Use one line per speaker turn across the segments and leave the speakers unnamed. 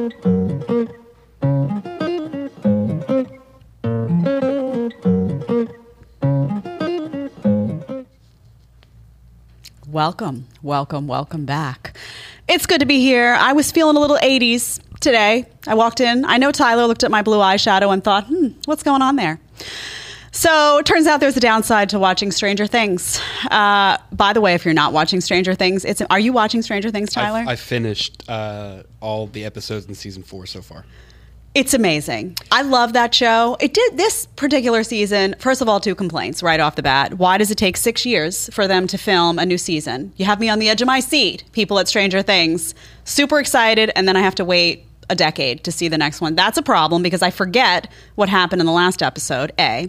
Welcome, welcome, welcome back. It's good to be here. I was feeling a little 80s today. I walked in. I know Tyler looked at my blue eyeshadow and thought, hmm, what's going on there? So it turns out there's a downside to watching Stranger Things. Uh, by the way, if you're not watching Stranger Things, it's are you watching Stranger Things, Tyler?
I finished uh, all the episodes in season four so far.
It's amazing. I love that show. It did this particular season. First of all, two complaints right off the bat. Why does it take six years for them to film a new season? You have me on the edge of my seat, people at Stranger Things. Super excited, and then I have to wait a decade to see the next one. That's a problem because I forget what happened in the last episode, A.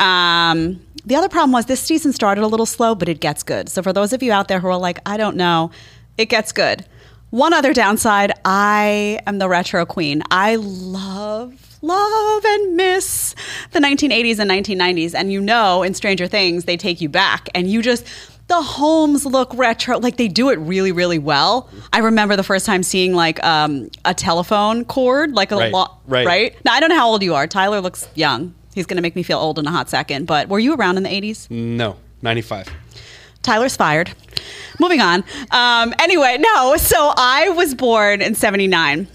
Um, the other problem was this season started a little slow, but it gets good. So for those of you out there who are like, I don't know, it gets good. One other downside I am the retro queen. I love, love, and miss the 1980s and 1990s. And you know, in Stranger Things, they take you back and you just, the homes look retro. Like they do it really, really well. I remember the first time seeing like um, a telephone cord, like a
Right,
lot,
right.
right? Now, I don't know how old you are. Tyler looks young. He's going to make me feel old in a hot second. But were you around in the 80s?
No, 95.
Tyler's fired. Moving on. Um, anyway, no. So I was born in '79.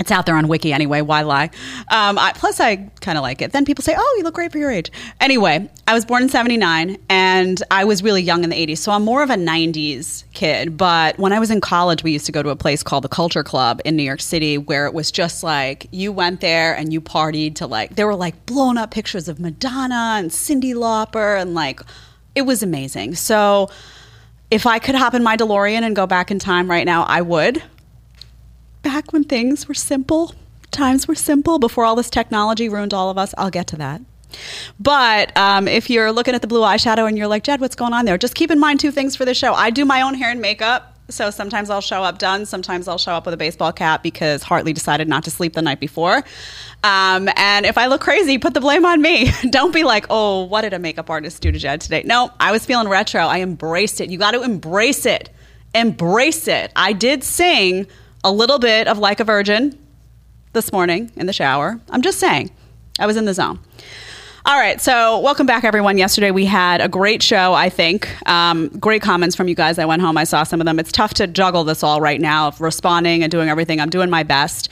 It's out there on Wiki anyway. Why lie? Um, I, plus, I kind of like it. Then people say, "Oh, you look great for your age." Anyway, I was born in '79, and I was really young in the '80s, so I'm more of a '90s kid. But when I was in college, we used to go to a place called the Culture Club in New York City, where it was just like you went there and you partied to like there were like blown up pictures of Madonna and Cyndi Lauper, and like it was amazing. So if I could hop in my DeLorean and go back in time right now, I would. Back when things were simple, times were simple before all this technology ruined all of us. I'll get to that. But um, if you're looking at the blue eyeshadow and you're like, Jed, what's going on there? Just keep in mind two things for the show. I do my own hair and makeup. So sometimes I'll show up done. Sometimes I'll show up with a baseball cap because Hartley decided not to sleep the night before. Um, and if I look crazy, put the blame on me. Don't be like, oh, what did a makeup artist do to Jed today? No, I was feeling retro. I embraced it. You got to embrace it. Embrace it. I did sing a little bit of Like a Virgin this morning in the shower. I'm just saying, I was in the zone. All right, so welcome back, everyone. Yesterday we had a great show, I think. Um, great comments from you guys. I went home, I saw some of them. It's tough to juggle this all right now, of responding and doing everything. I'm doing my best.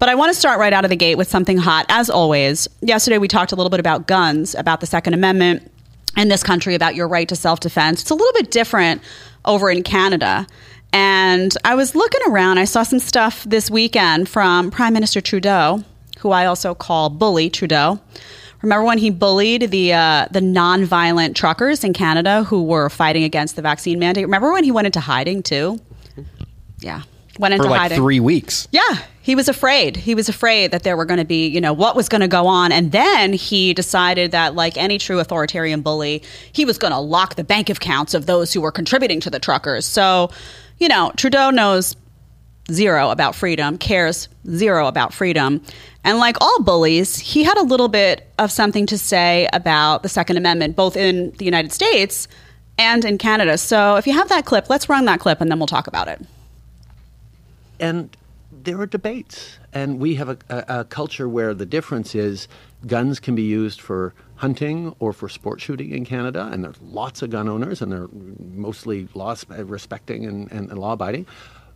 But I want to start right out of the gate with something hot, as always. Yesterday we talked a little bit about guns, about the Second Amendment in this country, about your right to self defense. It's a little bit different over in Canada. And I was looking around, I saw some stuff this weekend from Prime Minister Trudeau, who I also call Bully Trudeau. Remember when he bullied the uh, the nonviolent truckers in Canada who were fighting against the vaccine mandate? Remember when he went into hiding too? Yeah, went into
For like
hiding
three weeks.
yeah, he was afraid. He was afraid that there were going to be, you know, what was going to go on. And then he decided that, like any true authoritarian bully, he was going to lock the bank accounts of those who were contributing to the truckers. So, you know, Trudeau knows zero about freedom, cares zero about freedom. And like all bullies, he had a little bit of something to say about the Second Amendment, both in the United States and in Canada. So if you have that clip, let's run that clip and then we'll talk about it.
and there are debates, and we have a, a, a culture where the difference is guns can be used for hunting or for sport shooting in Canada, and there's lots of gun owners, and they're mostly law respecting and, and, and law abiding.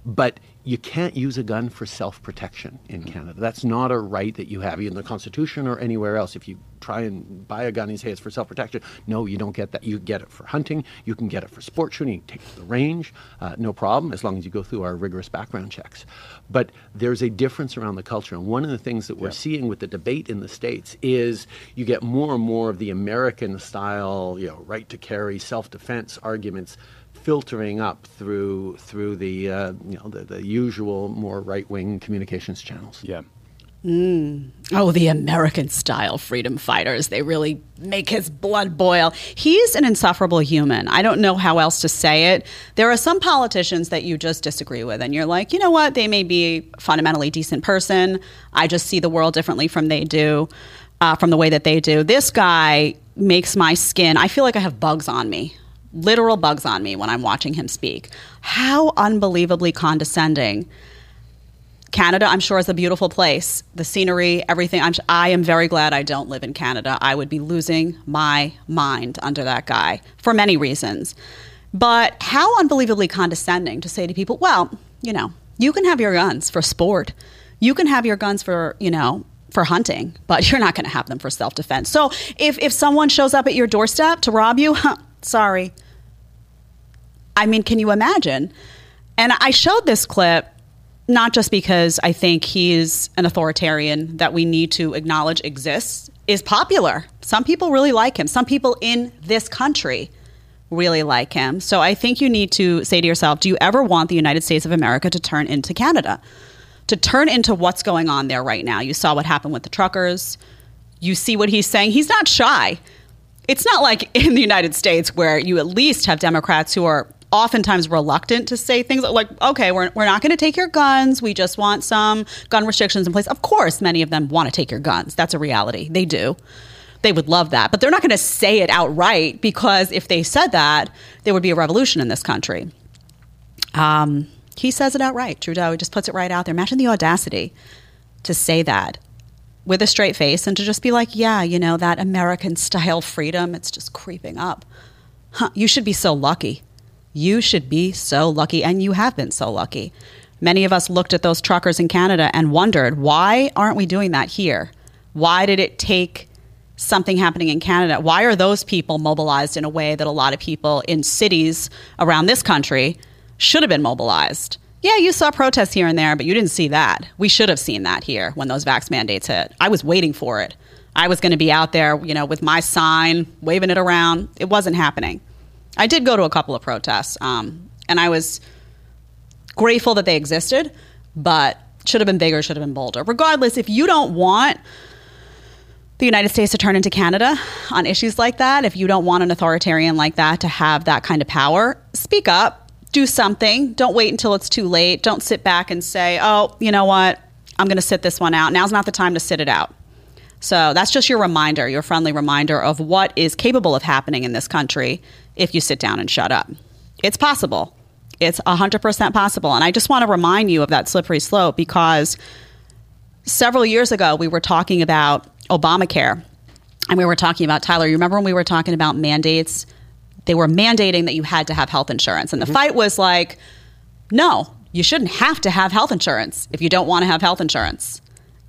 But you can't use a gun for self protection in mm. Canada. That's not a right that you have in the Constitution or anywhere else. If you try and buy a gun and say it's for self protection, no, you don't get that. You get it for hunting, you can get it for sport shooting, you take it to the range, uh, no problem, as long as you go through our rigorous background checks. But there's a difference around the culture. And one of the things that we're seeing with the debate in the States is you get more and more of the American style, you know, right to carry, self defense arguments filtering up through through the uh, you know the, the usual more right wing communications channels.
Yeah.
Oh, the American style freedom fighters. They really make his blood boil. He's an insufferable human. I don't know how else to say it. There are some politicians that you just disagree with, and you're like, you know what? They may be a fundamentally decent person. I just see the world differently from they do, uh, from the way that they do. This guy makes my skin, I feel like I have bugs on me. Literal bugs on me when I'm watching him speak. How unbelievably condescending Canada, I'm sure, is a beautiful place. The scenery, everything. I'm, I am very glad I don't live in Canada. I would be losing my mind under that guy for many reasons. But how unbelievably condescending to say to people, well, you know, you can have your guns for sport. You can have your guns for, you know, for hunting, but you're not going to have them for self defense. So if, if someone shows up at your doorstep to rob you, huh, sorry. I mean, can you imagine? And I showed this clip not just because I think he's an authoritarian that we need to acknowledge exists, is popular. Some people really like him. Some people in this country really like him. So I think you need to say to yourself, do you ever want the United States of America to turn into Canada? To turn into what's going on there right now. You saw what happened with the truckers. You see what he's saying. He's not shy. It's not like in the United States where you at least have Democrats who are oftentimes reluctant to say things like, okay, we're, we're not going to take your guns. We just want some gun restrictions in place. Of course, many of them want to take your guns. That's a reality. They do. They would love that. But they're not going to say it outright because if they said that, there would be a revolution in this country. Um, he says it outright. Trudeau he just puts it right out there. Imagine the audacity to say that with a straight face and to just be like, yeah, you know, that American style freedom, it's just creeping up. Huh, you should be so lucky. You should be so lucky, and you have been so lucky. Many of us looked at those truckers in Canada and wondered, why aren't we doing that here? Why did it take something happening in Canada? Why are those people mobilized in a way that a lot of people in cities around this country should have been mobilized? Yeah, you saw protests here and there, but you didn't see that. We should have seen that here when those vax mandates hit. I was waiting for it. I was going to be out there, you know, with my sign, waving it around. It wasn't happening. I did go to a couple of protests, um, and I was grateful that they existed, but should have been bigger, should have been bolder. Regardless, if you don't want the United States to turn into Canada on issues like that, if you don't want an authoritarian like that to have that kind of power, speak up, do something. Don't wait until it's too late. Don't sit back and say, oh, you know what? I'm going to sit this one out. Now's not the time to sit it out. So that's just your reminder, your friendly reminder of what is capable of happening in this country if you sit down and shut up. It's possible. It's 100% possible. And I just want to remind you of that slippery slope because several years ago we were talking about Obamacare and we were talking about Tyler. You remember when we were talking about mandates? They were mandating that you had to have health insurance. And the mm-hmm. fight was like, no, you shouldn't have to have health insurance if you don't want to have health insurance.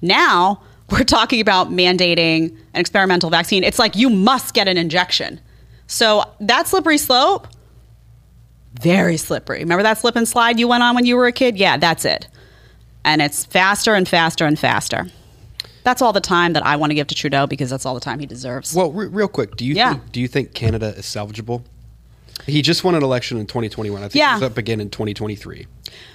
Now, we're talking about mandating an experimental vaccine. It's like you must get an injection. So that slippery slope, very slippery. Remember that slip and slide you went on when you were a kid? Yeah, that's it. And it's faster and faster and faster. That's all the time that I want to give to Trudeau because that's all the time he deserves.
Well, re- real quick, do you yeah. think, do you think Canada is salvageable? He just won an election in 2021. I think yeah. he's up again in 2023.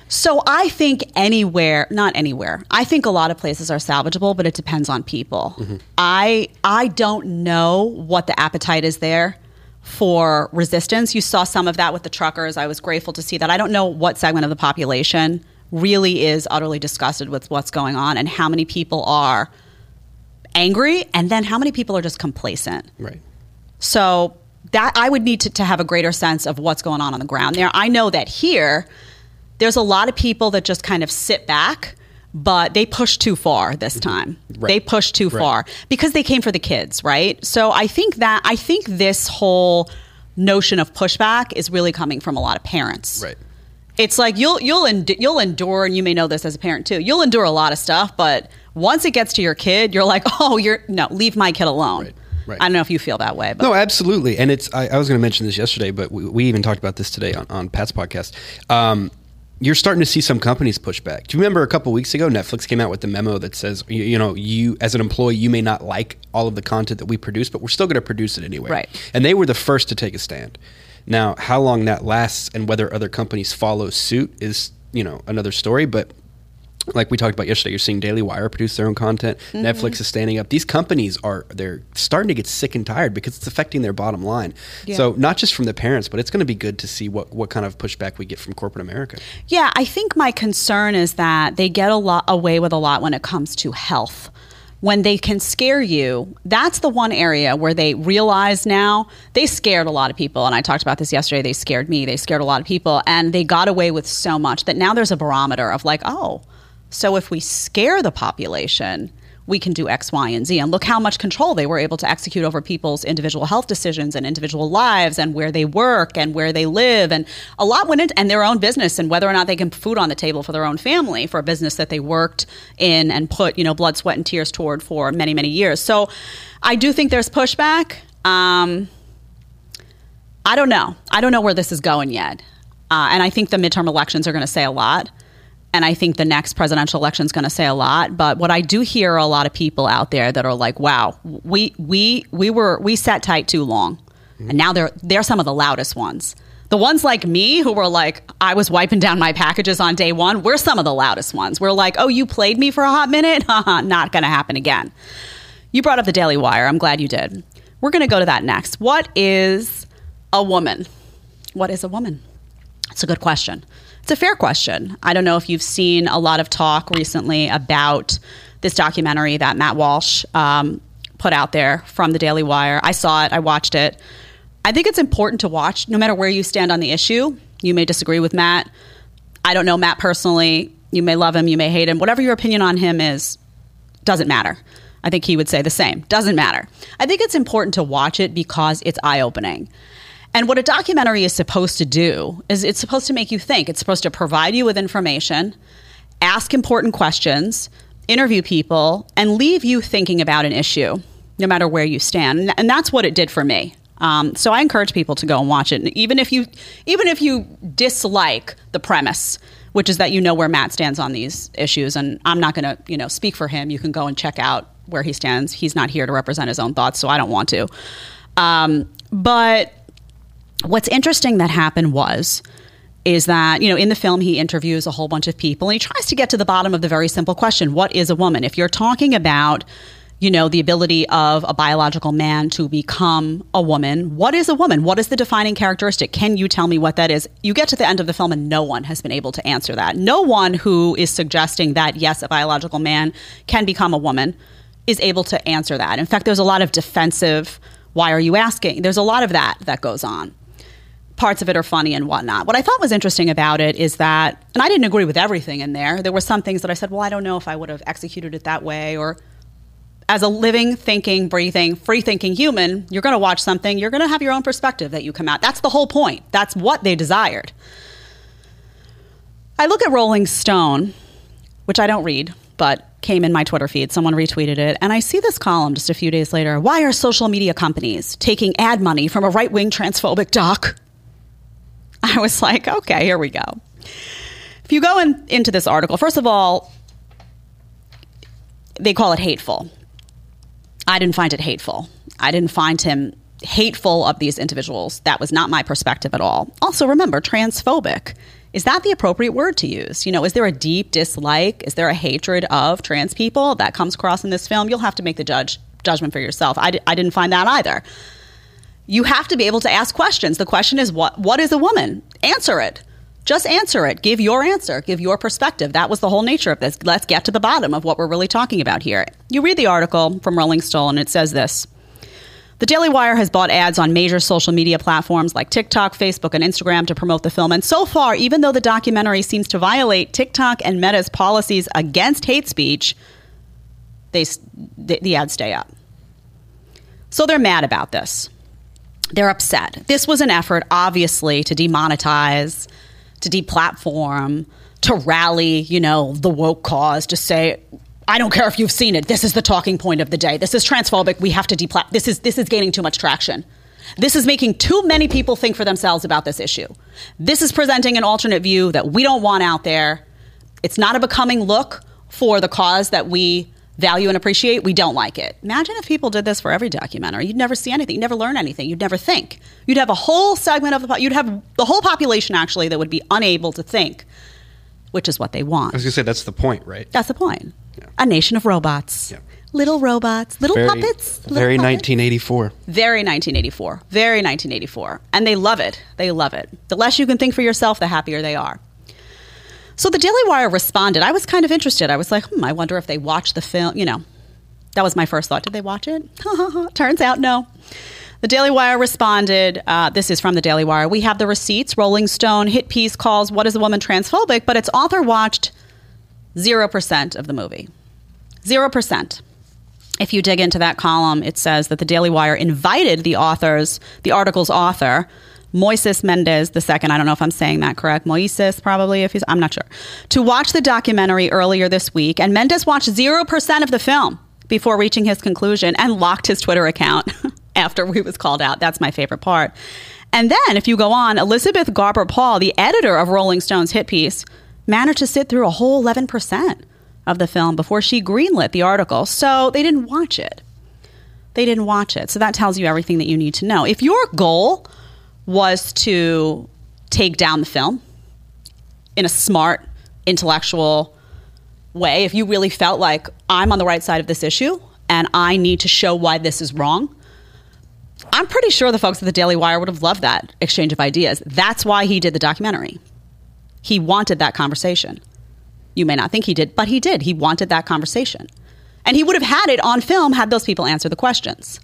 So I think anywhere, not anywhere. I think a lot of places are salvageable, but it depends on people. Mm-hmm. I I don't know what the appetite is there for resistance. You saw some of that with the truckers. I was grateful to see that. I don't know what segment of the population really is utterly disgusted with what's going on and how many people are angry and then how many people are just complacent.
Right.
So that I would need to, to have a greater sense of what's going on on the ground there. I know that here there's a lot of people that just kind of sit back but they pushed too far this mm-hmm. time. Right. They pushed too right. far because they came for the kids, right? So I think that I think this whole notion of pushback is really coming from a lot of parents.
Right.
It's like you'll you'll end, you'll endure, and you may know this as a parent too. You'll endure a lot of stuff, but once it gets to your kid, you're like, oh, you're no, leave my kid alone. Right. Right. I don't know if you feel that way. But.
No, absolutely. And it's, I, I was going to mention this yesterday, but we, we, even talked about this today on, on Pat's podcast. Um, you're starting to see some companies push back. Do you remember a couple weeks ago, Netflix came out with the memo that says, you, you, know, you as an employee, you may not like all of the content that we produce, but we're still going to produce it anyway.
Right.
And they were the first to take a stand. Now, how long that lasts and whether other companies follow suit is, you know, another story. But like we talked about yesterday, you're seeing Daily Wire produce their own content. Mm-hmm. Netflix is standing up. These companies are they're starting to get sick and tired because it's affecting their bottom line. Yeah. So not just from the parents, but it's going to be good to see what what kind of pushback we get from corporate America.
Yeah, I think my concern is that they get a lot away with a lot when it comes to health when they can scare you, that's the one area where they realize now they scared a lot of people. And I talked about this yesterday. They scared me, they scared a lot of people, and they got away with so much that now there's a barometer of like, oh, So if we scare the population, we can do X, Y, and Z. And look how much control they were able to execute over people's individual health decisions and individual lives and where they work and where they live. And a lot went into and their own business and whether or not they can put food on the table for their own family for a business that they worked in and put, you know, blood, sweat, and tears toward for many, many years. So I do think there's pushback. Um, I don't know. I don't know where this is going yet. Uh, and I think the midterm elections are going to say a lot and I think the next presidential election is going to say a lot. But what I do hear are a lot of people out there that are like, "Wow, we we we were we sat tight too long," and now they're they're some of the loudest ones. The ones like me who were like, I was wiping down my packages on day one. We're some of the loudest ones. We're like, "Oh, you played me for a hot minute? Not going to happen again." You brought up the Daily Wire. I'm glad you did. We're going to go to that next. What is a woman? What is a woman? It's a good question. It's a fair question. I don't know if you've seen a lot of talk recently about this documentary that Matt Walsh um, put out there from the Daily Wire. I saw it, I watched it. I think it's important to watch no matter where you stand on the issue. You may disagree with Matt. I don't know Matt personally. You may love him, you may hate him. Whatever your opinion on him is, doesn't matter. I think he would say the same. Doesn't matter. I think it's important to watch it because it's eye opening. And what a documentary is supposed to do is it's supposed to make you think. It's supposed to provide you with information, ask important questions, interview people, and leave you thinking about an issue, no matter where you stand. And that's what it did for me. Um, so I encourage people to go and watch it, even if you even if you dislike the premise, which is that you know where Matt stands on these issues. And I'm not going to you know speak for him. You can go and check out where he stands. He's not here to represent his own thoughts, so I don't want to. Um, but what's interesting that happened was is that you know in the film he interviews a whole bunch of people and he tries to get to the bottom of the very simple question what is a woman? If you're talking about you know the ability of a biological man to become a woman what is a woman? What is the defining characteristic? Can you tell me what that is? You get to the end of the film and no one has been able to answer that. No one who is suggesting that yes a biological man can become a woman is able to answer that. In fact there's a lot of defensive why are you asking? There's a lot of that that goes on parts of it are funny and whatnot. What I thought was interesting about it is that, and I didn't agree with everything in there. There were some things that I said, well, I don't know if I would have executed it that way. Or as a living, thinking, breathing, free thinking human, you're going to watch something, you're going to have your own perspective that you come out. That's the whole point. That's what they desired. I look at Rolling Stone, which I don't read, but came in my Twitter feed. Someone retweeted it. And I see this column just a few days later. Why are social media companies taking ad money from a right wing transphobic doc? I was like, okay, here we go. If you go in, into this article, first of all, they call it hateful. I didn't find it hateful. I didn't find him hateful of these individuals. That was not my perspective at all. Also, remember, transphobic. Is that the appropriate word to use? You know, is there a deep dislike? Is there a hatred of trans people that comes across in this film? You'll have to make the judge judgment for yourself. I d- I didn't find that either you have to be able to ask questions. The question is what what is a woman? Answer it. Just answer it. Give your answer. Give your perspective. That was the whole nature of this. Let's get to the bottom of what we're really talking about here. You read the article from Rolling Stone and it says this. The Daily Wire has bought ads on major social media platforms like TikTok, Facebook, and Instagram to promote the film. And so far, even though the documentary seems to violate TikTok and Meta's policies against hate speech, they, the ads stay up. So they're mad about this they're upset. This was an effort, obviously, to demonetize, to deplatform, to rally, you know, the woke cause, to say, I don't care if you've seen it. This is the talking point of the day. This is transphobic. We have to deplat. This is this is gaining too much traction. This is making too many people think for themselves about this issue. This is presenting an alternate view that we don't want out there. It's not a becoming look for the cause that we value and appreciate, we don't like it. Imagine if people did this for every documentary. You'd never see anything. You'd never learn anything. You'd never think. You'd have a whole segment of the you'd have the whole population actually that would be unable to think, which is what they want.
I was going to say that's the point, right?
That's the point. Yeah. A nation of robots. Yeah. Little robots, little
very,
puppets. Little
very
puppets.
1984.
Very 1984. Very 1984. And they love it. They love it. The less you can think for yourself, the happier they are. So the Daily Wire responded. I was kind of interested. I was like, hmm, I wonder if they watched the film. You know, that was my first thought. Did they watch it? Turns out, no. The Daily Wire responded. Uh, this is from the Daily Wire. We have the receipts. Rolling Stone hit piece calls "What is a woman transphobic?" But its author watched 0% of the movie. 0%. If you dig into that column, it says that the Daily Wire invited the authors, the article's author, Moises Mendez II, I don't know if I'm saying that correct, Moises probably, if he's, I'm not sure, to watch the documentary earlier this week. And Mendez watched 0% of the film before reaching his conclusion and locked his Twitter account after he was called out. That's my favorite part. And then, if you go on, Elizabeth Garber Paul, the editor of Rolling Stone's hit piece, managed to sit through a whole 11% of the film before she greenlit the article. So they didn't watch it. They didn't watch it. So that tells you everything that you need to know. If your goal was to take down the film in a smart, intellectual way, if you really felt like I'm on the right side of this issue and I need to show why this is wrong, I'm pretty sure the folks at the Daily Wire would have loved that exchange of ideas. That's why he did the documentary. He wanted that conversation. You may not think he did, but he did. He wanted that conversation. And he would have had it on film had those people answer the questions.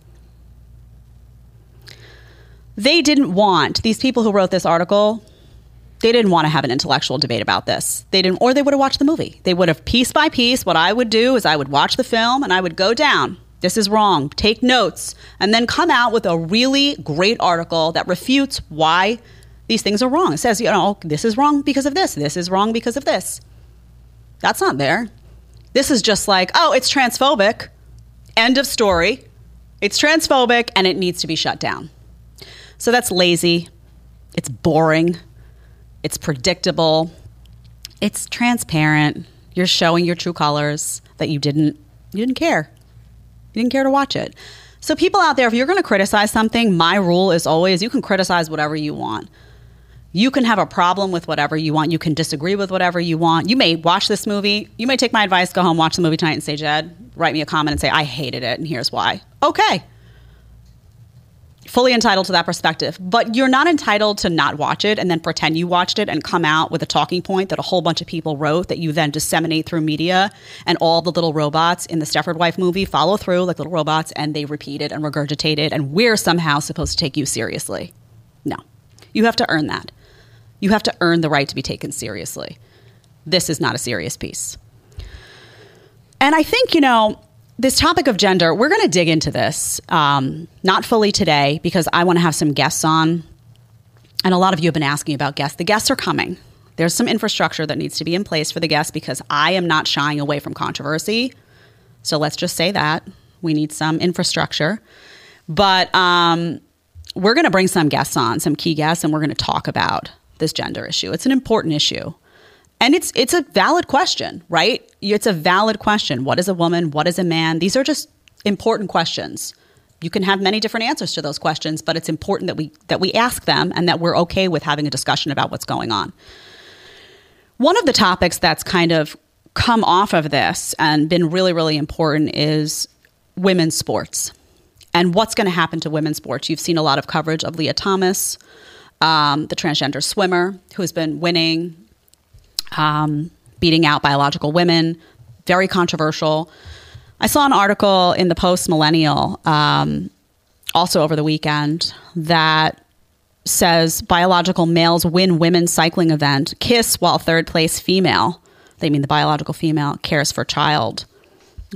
They didn't want, these people who wrote this article, they didn't want to have an intellectual debate about this. They didn't, or they would have watched the movie. They would have piece by piece. What I would do is I would watch the film and I would go down. This is wrong. Take notes and then come out with a really great article that refutes why these things are wrong. It says, you know, this is wrong because of this. This is wrong because of this. That's not there. This is just like, oh, it's transphobic. End of story. It's transphobic and it needs to be shut down. So that's lazy. It's boring. It's predictable. It's transparent. You're showing your true colors that you didn't you didn't care. You didn't care to watch it. So people out there if you're going to criticize something, my rule is always you can criticize whatever you want. You can have a problem with whatever you want. You can disagree with whatever you want. You may watch this movie. You may take my advice, go home, watch the movie tonight, and say, Jed, write me a comment and say, I hated it, and here's why. Okay. Fully entitled to that perspective. But you're not entitled to not watch it and then pretend you watched it and come out with a talking point that a whole bunch of people wrote that you then disseminate through media and all the little robots in the Stepford Wife movie follow through like little robots and they repeat it and regurgitate it and we're somehow supposed to take you seriously. No. You have to earn that. You have to earn the right to be taken seriously. This is not a serious piece. And I think, you know, this topic of gender, we're going to dig into this, um, not fully today, because I want to have some guests on. And a lot of you have been asking about guests. The guests are coming. There's some infrastructure that needs to be in place for the guests because I am not shying away from controversy. So let's just say that. We need some infrastructure. But um, we're going to bring some guests on, some key guests, and we're going to talk about this gender issue. It's an important issue. And it's it's a valid question, right? It's a valid question. What is a woman? What is a man? These are just important questions. You can have many different answers to those questions, but it's important that we that we ask them and that we're okay with having a discussion about what's going on. One of the topics that's kind of come off of this and been really really important is women's sports and what's going to happen to women's sports. You've seen a lot of coverage of Lia Thomas, um, the transgender swimmer who's been winning, um, beating out biological women. Very controversial. I saw an article in the Post Millennial, um, also over the weekend, that says biological males win women's cycling event, kiss while third place female. They mean the biological female cares for child.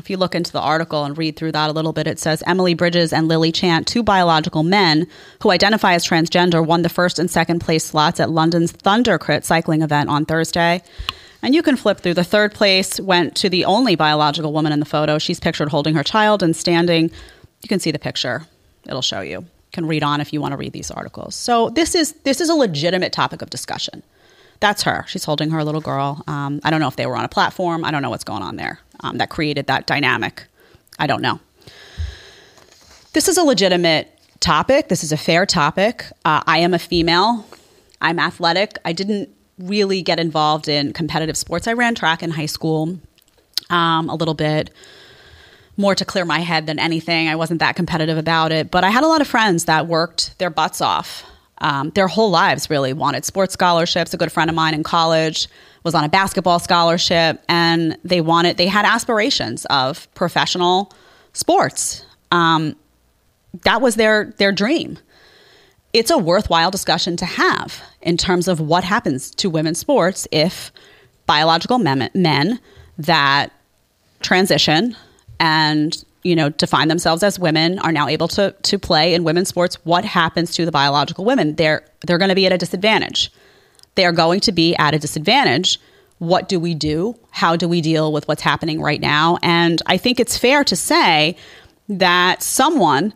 If you look into the article and read through that a little bit, it says Emily Bridges and Lily Chant, two biological men who identify as transgender, won the first and second place slots at London's Thundercrit cycling event on Thursday. And you can flip through. The third place went to the only biological woman in the photo. She's pictured holding her child and standing. You can see the picture. It'll show you. You can read on if you want to read these articles. So this is this is a legitimate topic of discussion. That's her. She's holding her little girl. Um, I don't know if they were on a platform. I don't know what's going on there um, that created that dynamic. I don't know. This is a legitimate topic. This is a fair topic. Uh, I am a female. I'm athletic. I didn't really get involved in competitive sports. I ran track in high school um, a little bit, more to clear my head than anything. I wasn't that competitive about it, but I had a lot of friends that worked their butts off. Um, their whole lives really wanted sports scholarships. A good friend of mine in college was on a basketball scholarship and they wanted they had aspirations of professional sports um, that was their their dream it's a worthwhile discussion to have in terms of what happens to women's sports if biological men, men that transition and you know define themselves as women are now able to to play in women's sports what happens to the biological women? They're they're going to be at a disadvantage. They are going to be at a disadvantage. What do we do? How do we deal with what's happening right now? And i think it's fair to say that someone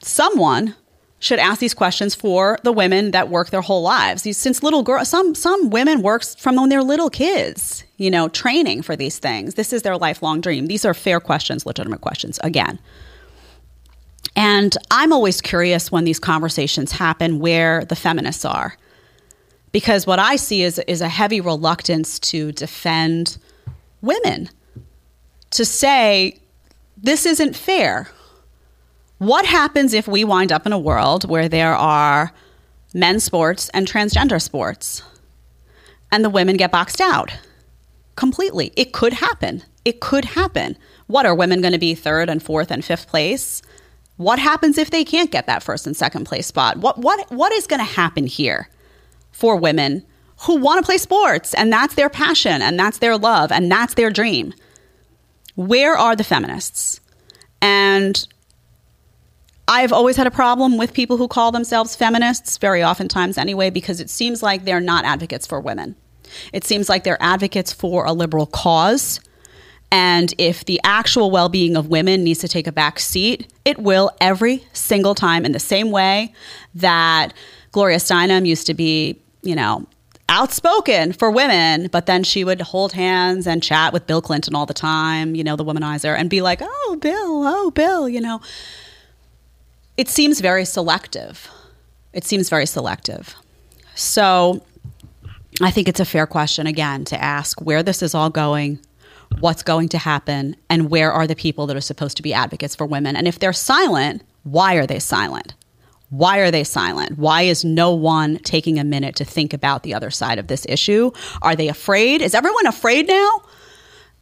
someone should ask these questions for the women that work their whole lives. Since little girls, some some women work from when they're little kids, you know, training for these things. This is their lifelong dream. These are fair questions, legitimate questions. Again. And I'm always curious when these conversations happen where the feminists are. Because what I see is, is a heavy reluctance to defend women, to say, this isn't fair what happens if we wind up in a world where there are men's sports and transgender sports and the women get boxed out completely? It could happen. It could happen. What are women going to be third and fourth and fifth place? What happens if they can't get that first and second place spot? What what what is going to happen here for women who want to play sports and that's their passion and that's their love and that's their dream? Where are the feminists? And I've always had a problem with people who call themselves feminists, very oftentimes anyway, because it seems like they're not advocates for women. It seems like they're advocates for a liberal cause. And if the actual well being of women needs to take a back seat, it will every single time in the same way that Gloria Steinem used to be, you know, outspoken for women, but then she would hold hands and chat with Bill Clinton all the time, you know, the womanizer, and be like, oh, Bill, oh, Bill, you know it seems very selective. It seems very selective. So I think it's a fair question, again, to ask where this is all going, what's going to happen, and where are the people that are supposed to be advocates for women. And if they're silent, why are they silent? Why are they silent? Why is no one taking a minute to think about the other side of this issue? Are they afraid? Is everyone afraid now?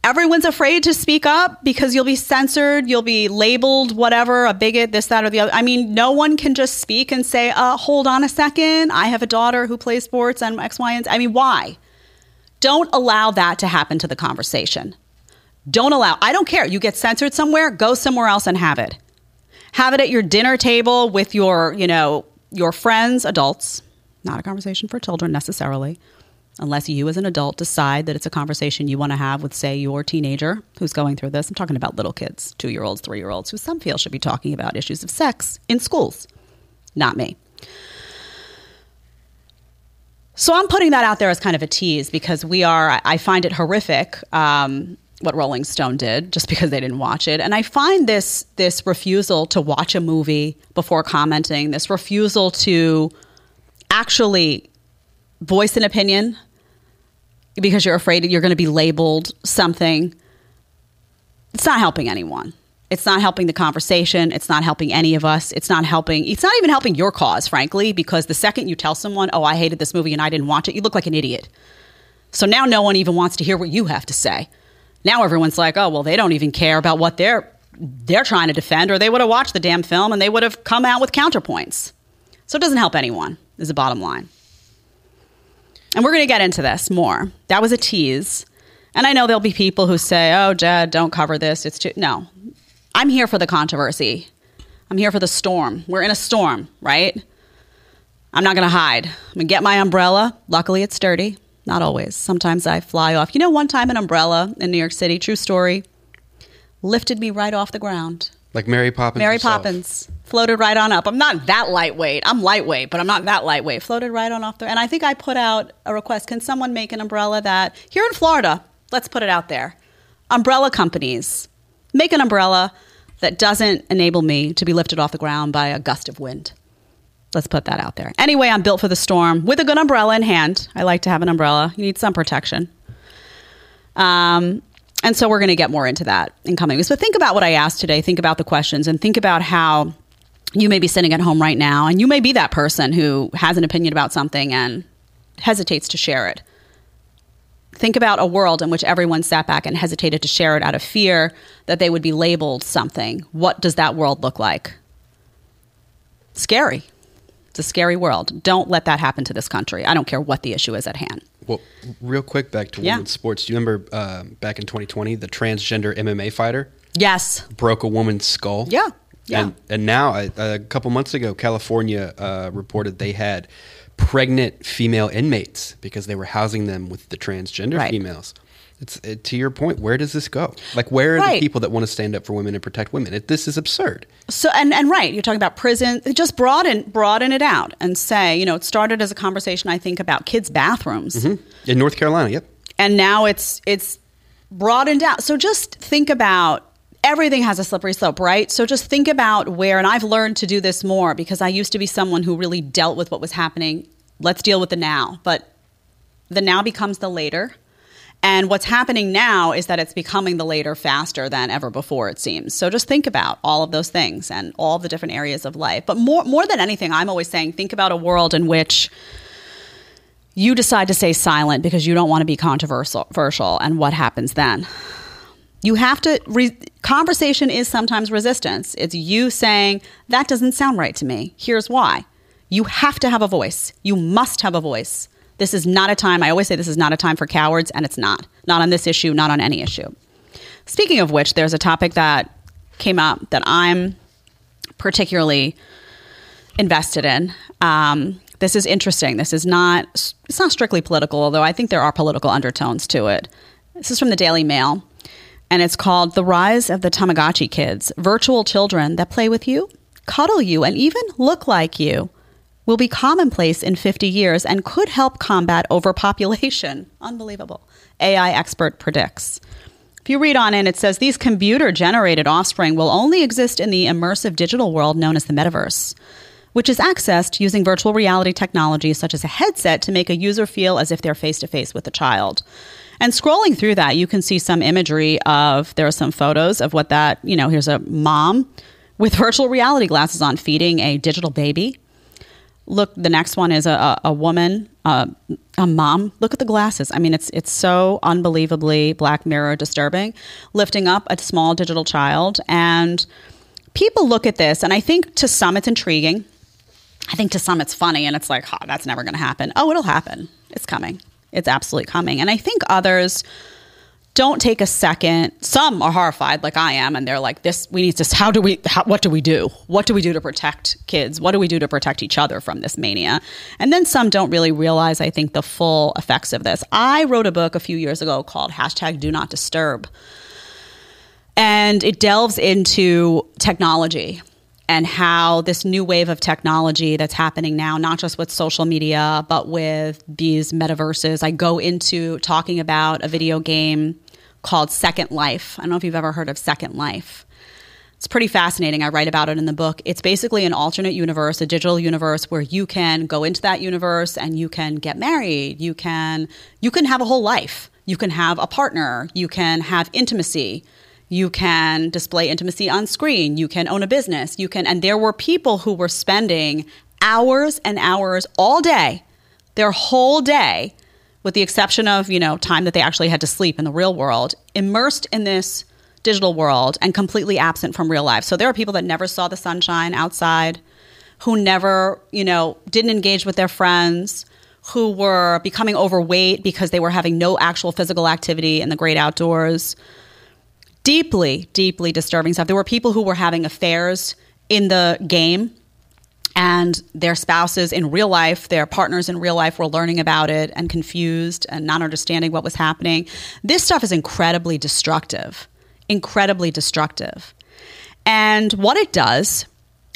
Everyone's afraid to speak up because you'll be censored, you'll be labeled whatever, a bigot, this, that, or the other. I mean, no one can just speak and say, uh, hold on a second, I have a daughter who plays sports and X, Y, and Z. I mean, why? Don't allow that to happen to the conversation. Don't allow, I don't care. You get censored somewhere, go somewhere else and have it. Have it at your dinner table with your, you know, your friends, adults, not a conversation for children necessarily unless you as an adult decide that it's a conversation you want to have with, say, your teenager who's going through this. I'm talking about little kids, two year olds, three year olds, who some feel should be talking about issues of sex in schools. Not me. So I'm putting that out there as kind of a tease because we are, I find it horrific. Um, what Rolling Stone did just because they didn't watch it. And I find this this refusal to watch a movie before commenting, this refusal to actually voice an opinion because you're afraid you're going to be labeled something, it's not helping anyone. It's not helping the conversation. It's not helping any of us. It's not helping. It's not even helping your cause, frankly, because the second you tell someone, oh, I hated this movie and I didn't watch it, you look like an idiot. So now no one even wants to hear what you have to say. Now everyone's like, oh, well, they don't even care about what they're they're trying to defend, or they would have watched the damn film and they would have come out with counterpoints. So it doesn't help anyone, is the bottom line. And we're going to get into this more. That was a tease. And I know there'll be people who say, oh, Jed, don't cover this. It's too. No, I'm here for the controversy. I'm here for the storm. We're in a storm, right? I'm not going to hide. I'm going to get my umbrella. Luckily, it's sturdy. Not always. Sometimes I fly off. You know, one time an umbrella in New York City, true story, lifted me right off the ground.
Like Mary Poppins.
Mary
herself.
Poppins floated right on up. I'm not that lightweight. I'm lightweight, but I'm not that lightweight. Floated right on off there. And I think I put out a request. Can someone make an umbrella that here in Florida? Let's put it out there. Umbrella companies make an umbrella that doesn't enable me to be lifted off the ground by a gust of wind. Let's put that out there. Anyway, I'm built for the storm with a good umbrella in hand. I like to have an umbrella. You need some protection. Um, and so we're going to get more into that in coming weeks. But think about what I asked today. Think about the questions and think about how you may be sitting at home right now and you may be that person who has an opinion about something and hesitates to share it. Think about a world in which everyone sat back and hesitated to share it out of fear that they would be labeled something. What does that world look like? Scary. It's a scary world. Don't let that happen to this country. I don't care what the issue is at hand.
Well, real quick back to
Yeah.
women's sports. Do you remember uh, back in 2020 the transgender MMA fighter
Yes.
broke a woman's skull?
Yeah. Yeah.
And and now a couple months ago, California uh, reported they had pregnant female inmates because they were housing them with the transgender
Right.
females. It's it, to your point. Where does this go? Like, where are
Right.
the people that want to stand up for women and protect women? It, this is absurd.
So and and right, you're talking about prison. Just broaden broaden it out and say, you know, it started as a conversation I think about kids' bathrooms,
In North Carolina, yep.
and now it's it's broadened out. So just think about everything has a slippery slope, right? So just think about where, and I've learned to do this more because I used to be someone who really dealt with what was happening. Let's deal with the now, but the now becomes the later. And what's happening now is that it's becoming the later faster than ever before, it seems. So just think about all of those things and all the different areas of life. But more, more than anything, I'm always saying think about a world in which you decide to stay silent because you don't want to be controversial and what happens then you have to re- conversation is sometimes resistance. It's you saying that doesn't sound right to me. Here's why. You have to have a voice. You must have a voice. This is not a time i always say this is not a time for cowards and it's not. Not on this issue not on any issue. Speaking of which there's a topic that came up that i'm particularly invested in. Um, this is interesting. This is not it's not strictly political, although I think there are political undertones to it. This is from the Daily Mail, and it's called "The Rise of the Tamagotchi Kids: Virtual Children That Play with You, Cuddle You, and Even Look Like You." Will be commonplace in 50 years and could help combat overpopulation. Unbelievable. AI expert predicts. If you read on in, it says these computer generated offspring will only exist in the immersive digital world known as the metaverse, which is accessed using virtual reality technology such as a headset to make a user feel as if they're face to face with a child. And scrolling through that, you can see some imagery of there are some photos of what that, you know, here's a mom with virtual reality glasses on feeding a digital baby. Look, the next one is a, a, woman, uh, a mom. Look at the glasses. I mean, it's it's so unbelievably Black Mirror disturbing, lifting up a small digital child, and people look at this, and I think to some it's intriguing. I think to some it's funny, and it's like, oh, that's never going to happen. Oh, it'll happen. It's coming. It's absolutely coming. And I think others don't take a second. Some are horrified, like I am, and they're like, "This, we need to. How do we? How, what do we do? What do we do to protect kids? What do we do to protect each other from this mania?" And then some don't really realize, I think, the full effects of this. I wrote a book a few years ago called hashtag Do Not Disturb, and it delves into technology and how this new wave of technology that's happening now, not just with social media, but with these metaverses. I go into talking about a video game called Second Life. I don't know if you've ever heard of Second Life. It's pretty fascinating. I write about it in the book. It's basically an alternate universe, a digital universe where you can go into that universe and you can get married. You can you can have a whole life. You can have a partner. You can have intimacy. You can display intimacy on screen. You can own a business. You can and there were people who were spending hours and hours all day, their whole day, with the exception of, you know, time that they actually had to sleep in the real world, immersed in this digital world and completely absent from real life. So there are people that never saw the sunshine outside, who never, you know, didn't engage with their friends, who were becoming overweight because they were having no actual physical activity in the great outdoors. Deeply, deeply disturbing stuff. There were people who were having affairs in the game and their spouses in real life, their partners in real life were learning about it and confused and not understanding what was happening. This stuff is incredibly destructive, incredibly destructive. And what it does,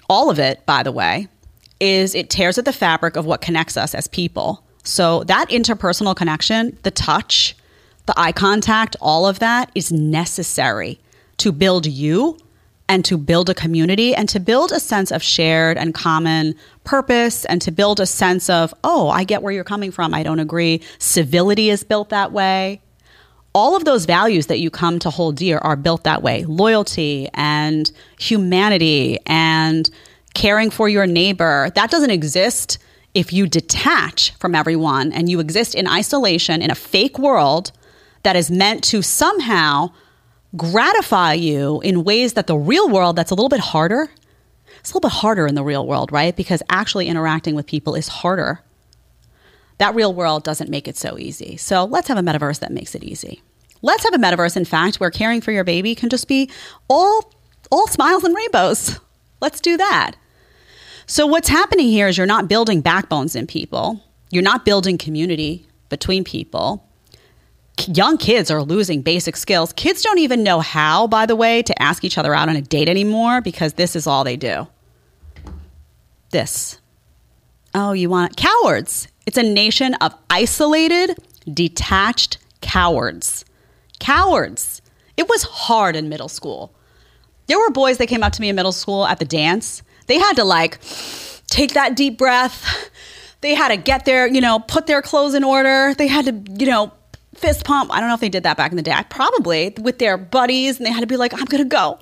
all of it, by the way, is it tears at the fabric of what connects us as people. So that interpersonal connection, the touch, the eye contact, all of that is necessary to build you and to build a community and to build a sense of shared and common purpose and to build a sense of, oh, I get where you're coming from. I don't agree. Civility is built that way. All of those values that you come to hold dear are built that way loyalty and humanity and caring for your neighbor. That doesn't exist if you detach from everyone and you exist in isolation in a fake world that is meant to somehow gratify you in ways that the real world that's a little bit harder. It's a little bit harder in the real world, right? Because actually interacting with people is harder That real world doesn't make it so easy. So let's have a metaverse that makes it easy. Let's have a metaverse, in fact, where caring for your baby can just be all all smiles and rainbows. Let's do that. So what's happening here is you're not building backbones in people. You're not building community between people. Young kids are losing basic skills. Kids don't even know how, by the way, to ask each other out on a date anymore because this is all they do. This. Oh, you want it? Cowards. It's a nation of isolated, detached cowards. Cowards. It was hard in middle school. There were boys that came up to me in middle school at the dance. They had to like take that deep breath. They had to get their, you know, put their clothes in order. They had to, you know, fist pump. I don't know if they did that back in the day. I probably with their buddies, and they had to be like, I'm going to go.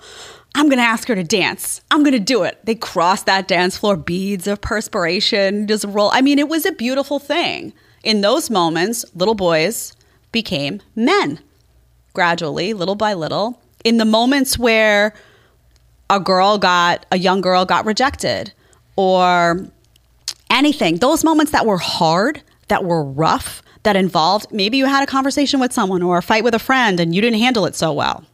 I'm going to ask her to dance. I'm going to do it. They crossed that dance floor, beads of perspiration just roll. I mean, it was a beautiful thing. In those moments, little boys became men gradually, little by little. In the moments where a girl got, a young girl got rejected or anything, those moments that were hard, that were rough, that involved maybe you had a conversation with someone or a fight with a friend and you didn't handle it so well.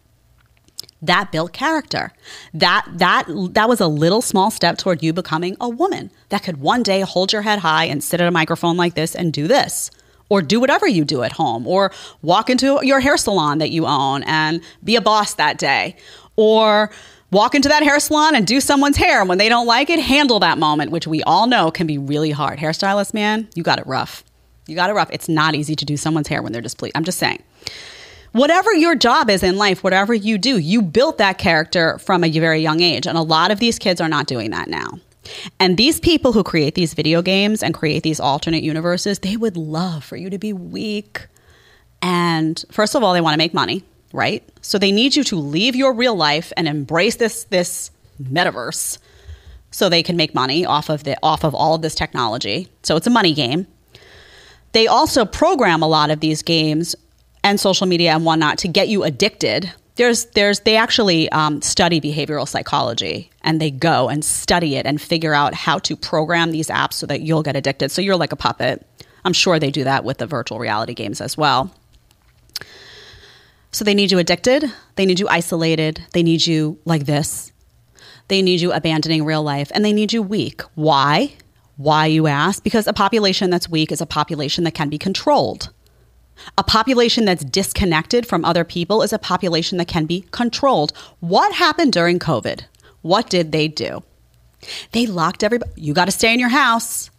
That built character. That that that was a little small step toward you becoming a woman that could one day hold your head high and sit at a microphone like this and do this or do whatever you do at home, or walk into your hair salon that you own and be a boss that day, or walk into that hair salon and do someone's hair. And when they don't like it, handle that moment, which we all know can be really hard. Hairstylist, man, you got it rough. You got it rough. It's not easy to do someone's hair when they're displeased. I'm just saying. Whatever your job is in life, whatever you do, you built that character from a very young age. And a lot of these kids are not doing that now. And these people who create these video games and create these alternate universes, they would love for you to be weak. And first of all, they want to make money, right? So they need you to leave your real life and embrace this this metaverse so they can make money off of the off of all of this technology. So it's a money game. They also program a lot of these games and social media and whatnot to get you addicted. There's there's they actually um, study behavioral psychology and they go and study it and figure out how to program these apps so that you'll get addicted. So you're like a puppet. I'm sure they do that with the virtual reality games as well. So they need you addicted. They need you isolated. They need you like this. They need you abandoning real life and they need you weak. Why why you ask because a population that's weak is a population that can be controlled a population that's disconnected from other people is a population that can be controlled. What happened during COVID? What did they do? They locked everybody. You got to stay in your house.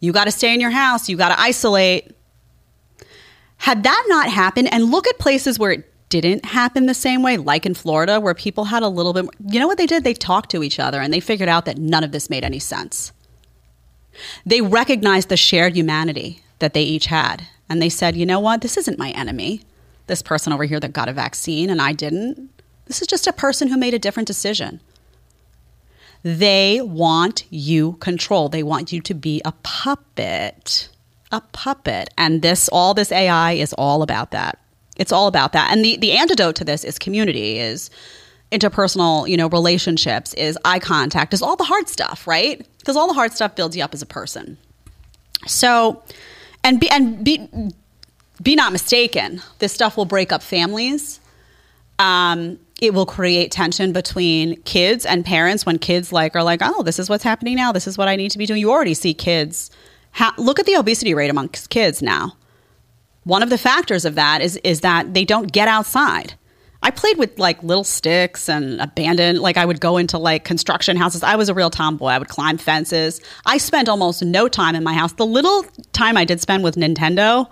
You got to stay in your house. You got to isolate. Had that not happened, and look at places where it didn't happen the same way, like in Florida, where people had a little bit, you know what they did? They talked to each other and they figured out that none of this made any sense. They recognized the shared humanity that they each had and they said, you know what, this isn't my enemy. This person over here that got a vaccine and I didn't. This is just a person who made a different decision. They want you control. They want you to be a puppet. A puppet. And this all this AI is all about that. It's all about that. And the, the antidote to this is community, is interpersonal, you know, relationships, is eye contact, is all the hard stuff, right? Because all the hard stuff builds you up as a person. So and be and be be not mistaken. This stuff will break up families. Um, it will create tension between kids and parents when kids like are like, oh, this is what's happening now. This is what I need to be doing. You already see kids. Ha- look at the obesity rate amongst kids now. One of the factors of that is is that they don't get outside. I played with like little sticks and abandoned, like I would go into like construction houses. I was a real tomboy. I would climb fences. I spent almost no time in my house. The little time I did spend with Nintendo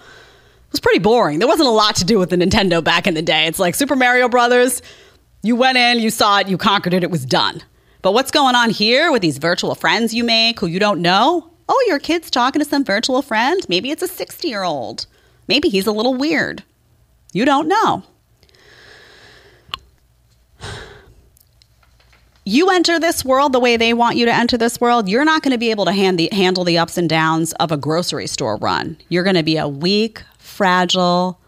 was pretty boring. There wasn't a lot to do with the Nintendo back in the day. It's like Super Mario Brothers. You went in, you saw it, you conquered it, it was done. But what's going on here with these virtual friends you make who you don't know? Oh, your kid's talking to some virtual friend. Maybe it's a 60 year old. Maybe he's a little weird. You don't know. You enter this world the way they want you to enter this world, you're not going to be able to hand the, handle the ups and downs of a grocery store run. You're going to be a weak, fragile,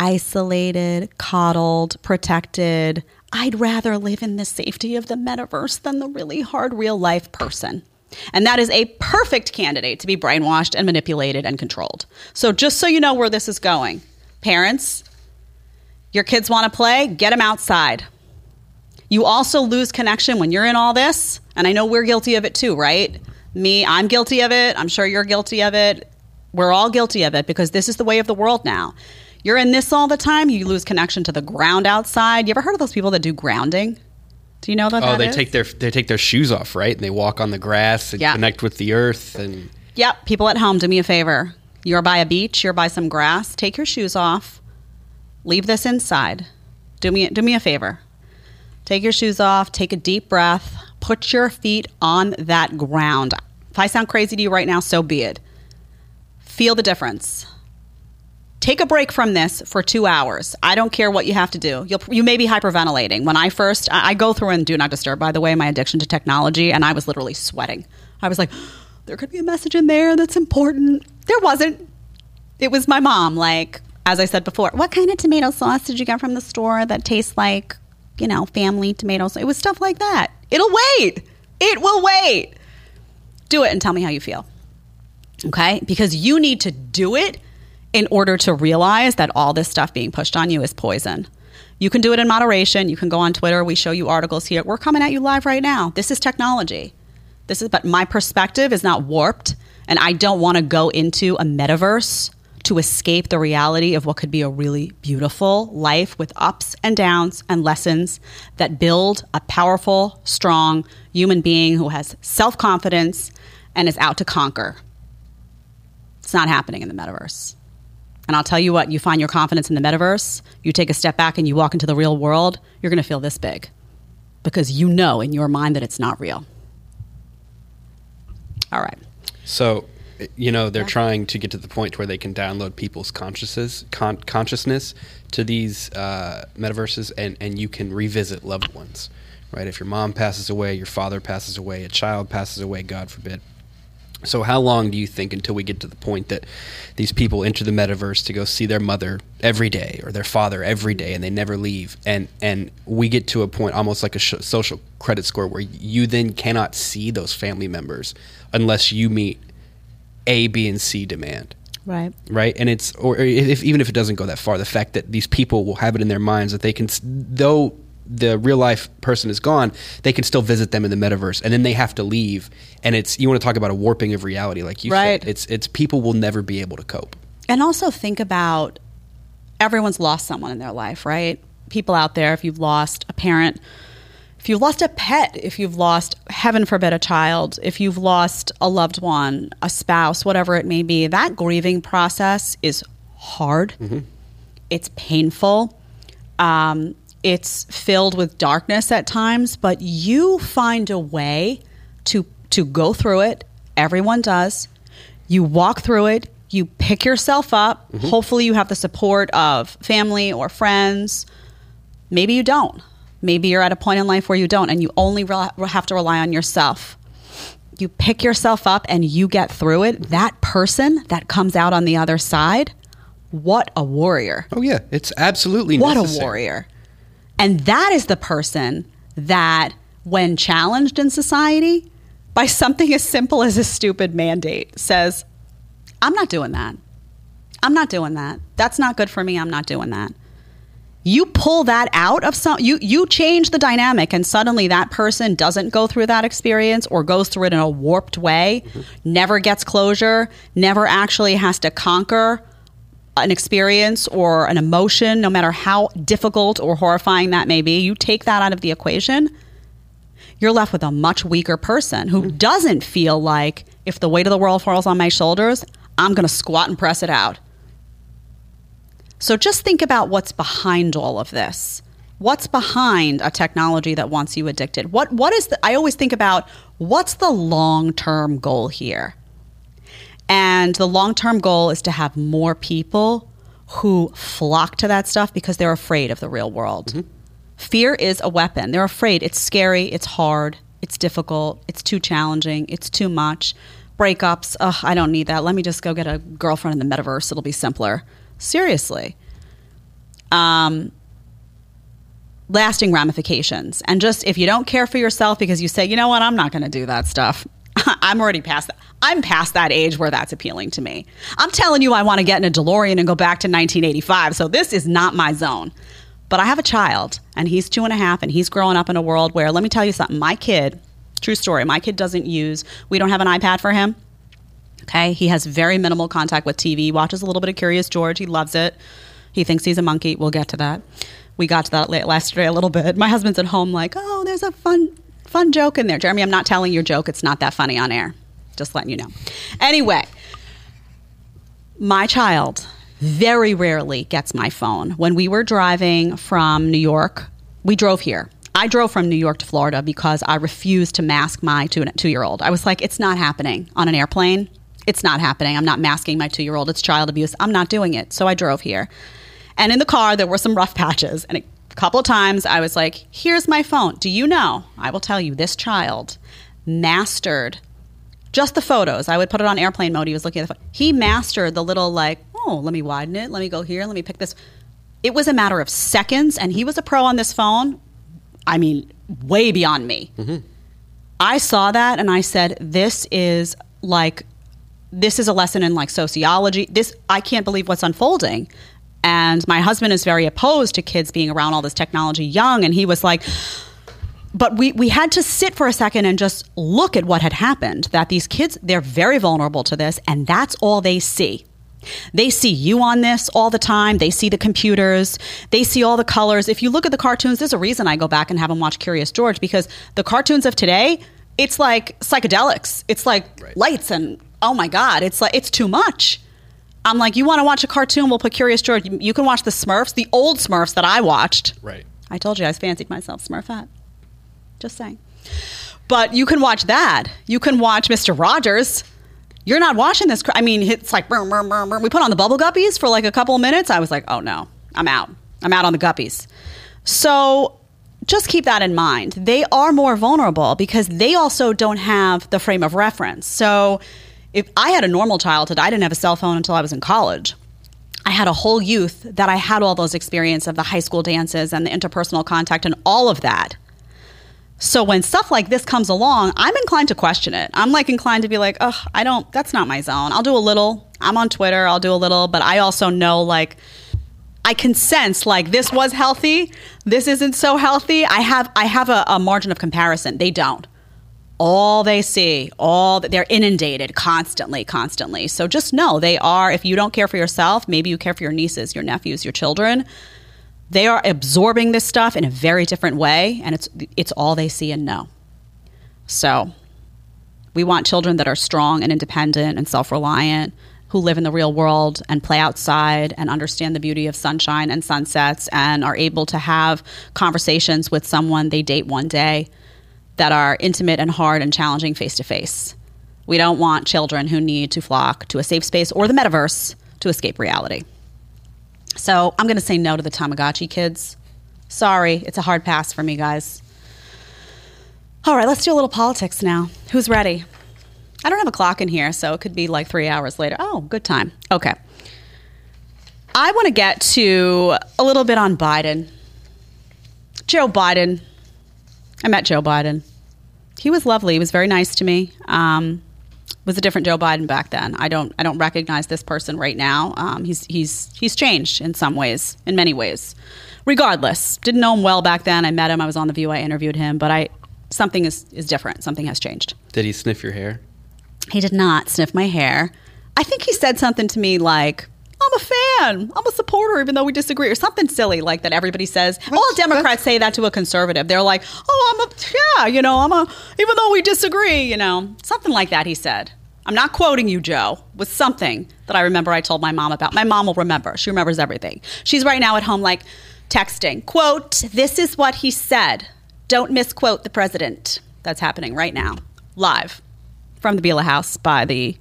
isolated, coddled, protected. I'd rather live in the safety of the metaverse than the really hard real life person. And that is a perfect candidate to be brainwashed and manipulated and controlled. So, just so you know where this is going, parents, your kids want to play, get them outside. You also lose connection when you're in all this. And I know we're guilty of it too, right? Me, I'm guilty of it. I'm sure you're guilty of it. We're all guilty of it because this is the way of the world now. You're in this all the time, you lose connection to the ground outside. You ever heard of those people that do grounding? Do you know that?
Oh,
that
they
is?
take their they take their shoes off, right? And they walk on the grass and
Yeah.
connect with the earth and
Yep. People at home, do me a favor. You're by a beach, you're by some grass. Take your shoes off. Leave this inside. Do me do me a favor. Take your shoes off, take a deep breath, put your feet on that ground. If I sound crazy to you right now, so be it. Feel the difference. Take a break from this for two hours. I don't care what you have to do. You'll, you may be hyperventilating. When I first, I, I go through and do not disturb, by the way, my addiction to technology, and I was literally sweating. I was like, there could be a message in there that's important. There wasn't. It was my mom, like, as I said before, what kind of tomato sauce did you get from the store that tastes like, you know, family tomatoes? It was stuff like that. It'll wait. It will wait. Do it and tell me how you feel okay? Because you need to do it in order to realize that all this stuff being pushed on you is poison. You can do it in moderation. You can go on Twitter. We show you articles here. We're coming at you live right now. This is technology. This is but my perspective is not warped and I don't want to go into a metaverse to escape the reality of what could be a really beautiful life with ups and downs and lessons that build a powerful, strong human being who has self-confidence and is out to conquer. It's not happening in the metaverse. And I'll tell you what, you find your confidence in the metaverse, you take a step back and you walk into the real world, you're going to feel this big because you know in your mind that it's not real. All right.
So, you know, they're trying to get to the point where they can download people's consciousness, con- consciousness to these uh, metaverses, and and you can revisit loved ones, right? If your mom passes away, your father passes away, a child passes away, God forbid. So, how long do you think until we get to the point that these people enter the metaverse to go see their mother every day or their father every day, and they never leave, and and we get to a point almost like a sh- social credit score where you then cannot see those family members unless you meet A, B, and C demand
Right.
right? And it's or if even if it doesn't go that far, the fact that these people will have it in their minds that they can, though the real life person is gone, they can still visit them in the metaverse, and then they have to leave. And it's you want to talk about a warping of reality, like you
Right.
said. It's it's people will never be able to cope.
And also think about everyone's lost someone in their life, right? People out there, if you've lost a parent, if you've lost a pet, if you've lost, heaven forbid, a child, if you've lost a loved one, a spouse, whatever it may be, that grieving process is hard. It's painful. Um, it's filled with darkness at times, but you find a way to to go through it. Everyone does. You walk through it. You pick yourself up. Hopefully, you have the support of family or friends. Maybe you don't. Maybe you're at a point in life where you don't, and you only re- have to rely on yourself. You pick yourself up and you get through it. That person that comes out on the other side, what a warrior.
Oh yeah, it's absolutely
What a warrior. And that is the person that, when challenged in society by something as simple as a stupid mandate, says, I'm not doing that. I'm not doing that. That's not good for me. I'm not doing that. You pull that out of some you you change the dynamic and suddenly that person doesn't go through that experience or goes through it in a warped way, never gets closure, never actually has to conquer an experience or an emotion, no matter how difficult or horrifying that may be, you take that out of the equation, you're left with a much weaker person who doesn't feel like if the weight of the world falls on my shoulders, I'm going to squat and press it out. So just think about what's behind all of this. What's behind a technology that wants you addicted? What what is the I always think about what's the long-term goal here? And the long term goal is to have more people who flock to that stuff because they're afraid of the real world. Mm-hmm. Fear is a weapon. They're afraid. It's scary. It's hard. It's difficult. It's too challenging. It's too much. Breakups. Ugh, I don't need that. Let me just go get a girlfriend in the metaverse. It'll be simpler. Seriously. Um, lasting ramifications. And just if you don't care for yourself because you say, you know what, I'm not going to do that stuff. I'm already past that. I'm past that age where that's appealing to me. I'm telling you, I want to get in a DeLorean and go back to 1985. So this is not my zone. But I have a child, and he's two and a half, and he's growing up in a world where, let me tell you something, my kid, true story, my kid doesn't use, we don't have an iPad for him. Okay. He has very minimal contact with TV, He watches a little bit of Curious George. He loves it. He thinks he's a monkey. We'll get to that. We got to that late last year a little bit. My husband's at home, like, oh, there's a fun, fun joke in there. Jeremy, I'm not telling your joke. It's not that funny on air. Just letting you know. Anyway, my child very rarely gets my phone. When we were driving from New York, we drove here. I drove from New York to Florida because I refused to mask my two, two year old. I was like, it's not happening on an airplane. It's not happening. I'm not masking my two year old. It's child abuse. I'm not doing it. So I drove here. And in the car, there were some rough patches. And a couple of times I was like, here's my phone. Do you know? I will tell you, this child mastered just the photos. I would put it on airplane mode. He was looking at the phone. He mastered the little, like, oh, let me widen it. Let me go here. Let me pick this. It was a matter of seconds. And he was a pro on this phone. I mean, way beyond me. Mm-hmm. I saw that and I said, this is like this is a lesson in like sociology. This I can't believe what's unfolding. And my husband is very opposed to kids being around all this technology young and he was like but we, we had to sit for a second and just look at what had happened that these kids they're very vulnerable to this and that's all they see they see you on this all the time. They see the computers. They see all the colors. If you look at the cartoons, there's a reason I go back and have them watch Curious George because the cartoons of today, it's like psychedelics. It's like right. lights and oh my god, it's like it's too much. I'm like, you want to watch a cartoon? We'll put Curious George. You, you, can watch the Smurfs, the old Smurfs that I watched.
Right.
I told you I fancied myself Smurfette. Just saying. But you can watch that. You can watch Mr. Rogers. You're not watching this. I mean, it's like burr, burr, burr, we put on the bubble guppies for like a couple of minutes. I was like, oh no, I'm out. I'm out on the guppies. So just keep that in mind. They are more vulnerable because they also don't have the frame of reference. So if I had a normal childhood, I didn't have a cell phone until I was in college. I had a whole youth that I had all those experiences of the high school dances and the interpersonal contact and all of that. So when stuff like this comes along, I'm inclined to question it. I'm like inclined to be like, oh, I don't, that's not my zone. I'll do a little. I'm on Twitter, I'll do a little, but I also know like, I can sense like this was healthy, this isn't so healthy. I have I have a, a margin of comparison. They don't all they see, all they're inundated constantly, constantly. So just know they are, if you don't care for yourself, maybe you care for your nieces, your nephews, your children. They are absorbing this stuff in a very different way, and it's it's all they see and know. So we want children that are strong and independent and self-reliant, who live in the real world and play outside and understand the beauty of sunshine and sunsets and are able to have conversations with someone they date one day that are intimate and hard and challenging face to face. We don't want children who need to flock to a safe space or the metaverse to escape reality. So I'm going to say no to the Tamagotchi kids. Sorry, it's a hard pass for me, guys. All right, let's do a little politics now. Who's ready? I don't have a clock in here, so it could be like three hours later. Oh, good time. Okay. I want to get to a little bit on Biden. Joe Biden I met Joe Biden. He was lovely. He was very nice to me. Um, was a different Joe Biden back then. I don't I don't recognize this person right now. Um, he's he's he's changed in some ways, in many ways. Regardless, didn't know him well back then. I met him. I was on the View. I interviewed him, but I something is is different. Something has changed.
Did he sniff your hair?
He did not sniff my hair. I think he said something to me like, I'm a fan. I'm a supporter, even though we disagree, or something silly like that. Everybody says. That's, All Democrats say that to a conservative. They're like, "Oh, I'm a yeah, you know, I'm a even though we disagree, you know, something like that." He said. I'm not quoting you, Joe, with something that I remember I told my mom about. My mom will remember. She remembers everything. She's right now at home, like texting. Quote: This is what he said. Don't misquote the president. That's happening right now, live from the Bila House by the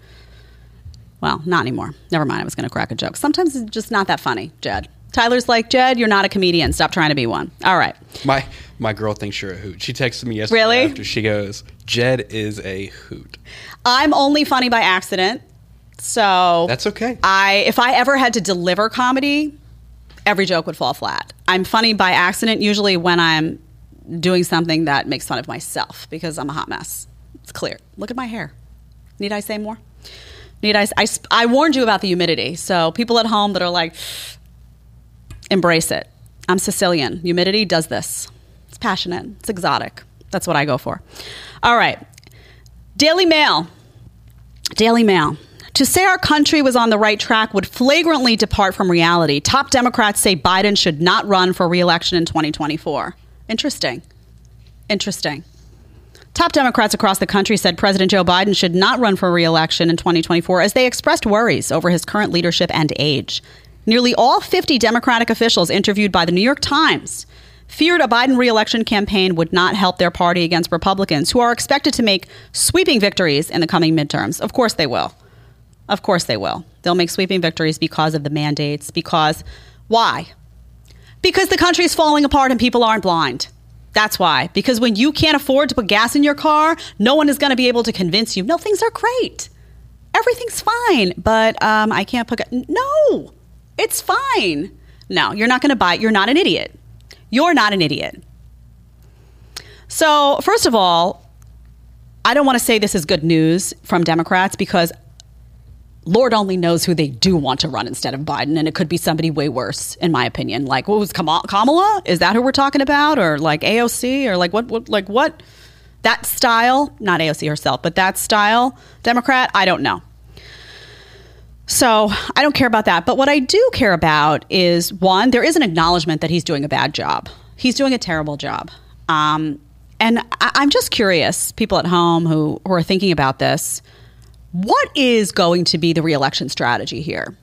well, not anymore. Never mind. I was going to crack a joke. Sometimes it's just not that funny, Jed. Tyler's like, Jed, you're not a comedian. Stop trying to be one. All right.
My my girl thinks you're a hoot. She texted me yesterday
really?
after she goes, Jed is a hoot.
I'm only funny by accident. So
That's okay.
I if I ever had to deliver comedy, every joke would fall flat. I'm funny by accident usually when I'm doing something that makes fun of myself because I'm a hot mess. It's clear. Look at my hair. Need I say more? Need I, I, I warned you about the humidity. So people at home that are like, embrace it. I'm Sicilian. Humidity does this. It's passionate. It's exotic. That's what I go for. All right. Daily Mail. Daily Mail. To say our country was on the right track would flagrantly depart from reality. Top Democrats say Biden should not run for reelection in 2024. Interesting. Interesting. Top Democrats across the country said President Joe Biden should not run for reelection in 2024 as they expressed worries over his current leadership and age. Nearly all 50 Democratic officials interviewed by the New York Times feared a Biden reelection campaign would not help their party against Republicans, who are expected to make sweeping victories in the coming midterms. Of course they will. Of course they will. They'll make sweeping victories because of the mandates, because why? Because the country is falling apart and people aren't blind. That's why. Because when you can't afford to put gas in your car, no one is going to be able to convince you, no, things are great. Everything's fine, but um, I can't put. Ga-. No, it's fine. No, you're not going to buy it. You're not an idiot. You're not an idiot. So, first of all, I don't want to say this is good news from Democrats because Lord only knows who they do want to run instead of Biden, and it could be somebody way worse, in my opinion. Like, what was Kamala? Is that who we're talking about, or like AOC, or like what? what like what? That style, not AOC herself, but that style Democrat. I don't know. So I don't care about that. But what I do care about is one, there is an acknowledgement that he's doing a bad job. He's doing a terrible job. Um, and I, I'm just curious, people at home who, who are thinking about this what is going to be the reelection strategy here?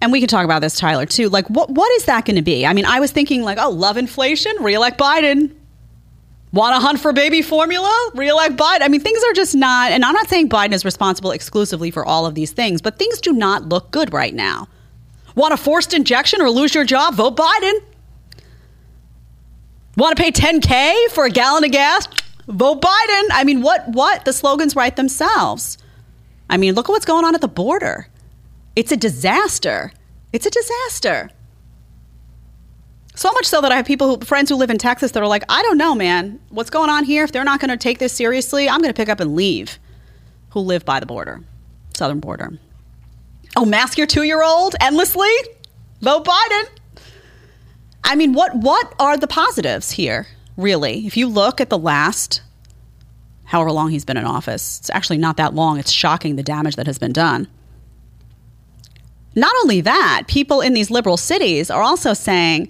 And we can talk about this, Tyler, too. Like, what what is that going to be? I mean, I was thinking like, oh, love inflation, reelect Biden. Want to hunt for baby formula? Reelect Biden. I mean, things are just not. And I'm not saying Biden is responsible exclusively for all of these things, but things do not look good right now. Want a forced injection or lose your job? Vote Biden. Want to pay 10k for a gallon of gas? Vote Biden. I mean, what what? The slogans write themselves. I mean, look at what's going on at the border. It's a disaster. It's a disaster. So much so that I have people who friends who live in Texas that are like, I don't know, man. What's going on here? If they're not going to take this seriously, I'm going to pick up and leave. Who live by the border, southern border. Oh, mask your two year old endlessly? Vote Biden. I mean, what what are the positives here? Really. If you look at the last however long he's been in office, it's actually not that long. It's shocking the damage that has been done. Not only that, people in these liberal cities are also saying,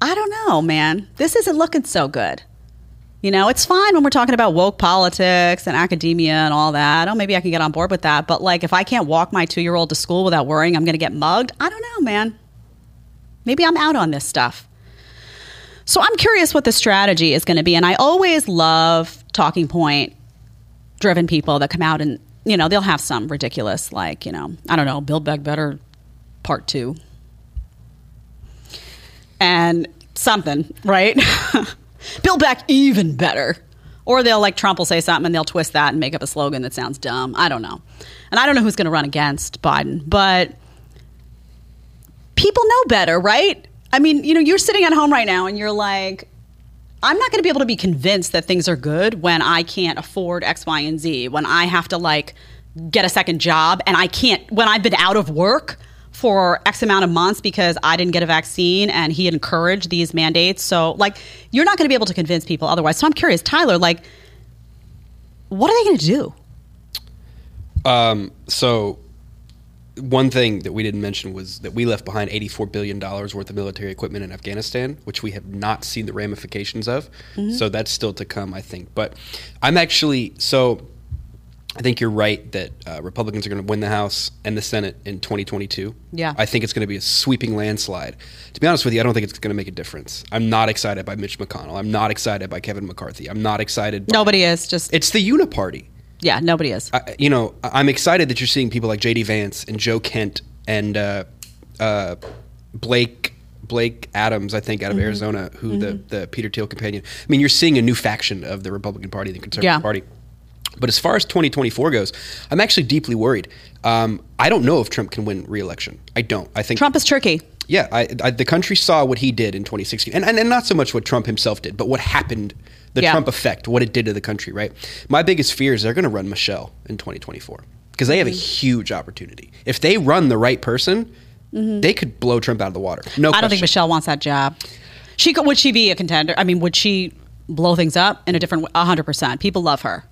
I don't know, man, this isn't looking so good. You know, it's fine when we're talking about woke politics and academia and all that. Oh, maybe I can get on board with that. But like, if I can't walk my two year old to school without worrying I'm going to get mugged, I don't know, man. Maybe I'm out on this stuff. So I'm curious what the strategy is going to be. And I always love talking point driven people that come out and, you know, they'll have some ridiculous, like, you know, I don't know, Build Back Better part two. And something, right? Build Back Even Better. Or they'll, like, Trump will say something and they'll twist that and make up a slogan that sounds dumb. I don't know. And I don't know who's going to run against Biden, but people know better, right? I mean, you know, you're sitting at home right now and you're like, I'm not going to be able to be convinced that things are good when I can't afford X, Y, and Z, when I have to like get a second job and I can't, when I've been out of work for X amount of months because I didn't get a vaccine and he encouraged these mandates. So, like, you're not going to be able to convince people otherwise. So, I'm curious, Tyler, like, what are they going to do?
Um, so one thing that we didn't mention was that we left behind $84 billion worth of military equipment in Afghanistan, which we have not seen the ramifications of. Mm-hmm. So that's still to come, I think. But I'm actually, so I think you're right that uh, Republicans are going to win the House and the Senate in 2022.
Yeah.
I think it's going to be a sweeping landslide. To be honest with you, I don't think it's going to make a difference. I'm not excited by Mitch McConnell. I'm not excited by Kevin McCarthy. I'm not excited.
Nobody is. Just
It's the Uniparty.
Yeah, nobody is.
I, you know, I'm excited that you're seeing people like J.D. Vance and Joe Kent and uh, uh, Blake Blake Adams, I think, out of mm-hmm. Arizona, who mm-hmm. the the Peter Thiel companion. I mean, you're seeing a new faction of the Republican Party, the Conservative yeah. Party. But as far as 2024 goes, I'm actually deeply worried. Um, I don't know if Trump can win re-election. I don't. I think
Trump is tricky.
Yeah, I, I, the country saw what he did in 2016, and, and, and not so much what Trump himself did, but what happened the
Yeah.
Trump effect, what it did to the country, right? My biggest fear is they're going to run Michelle in 2024 because they have a huge opportunity. If they run the right person, they could blow Trump out of the water. No,
Mm-hmm. I don't think. Michelle wants that job. She could, would she be a contender? I mean, would she blow things up in a different hundred percent. People love her,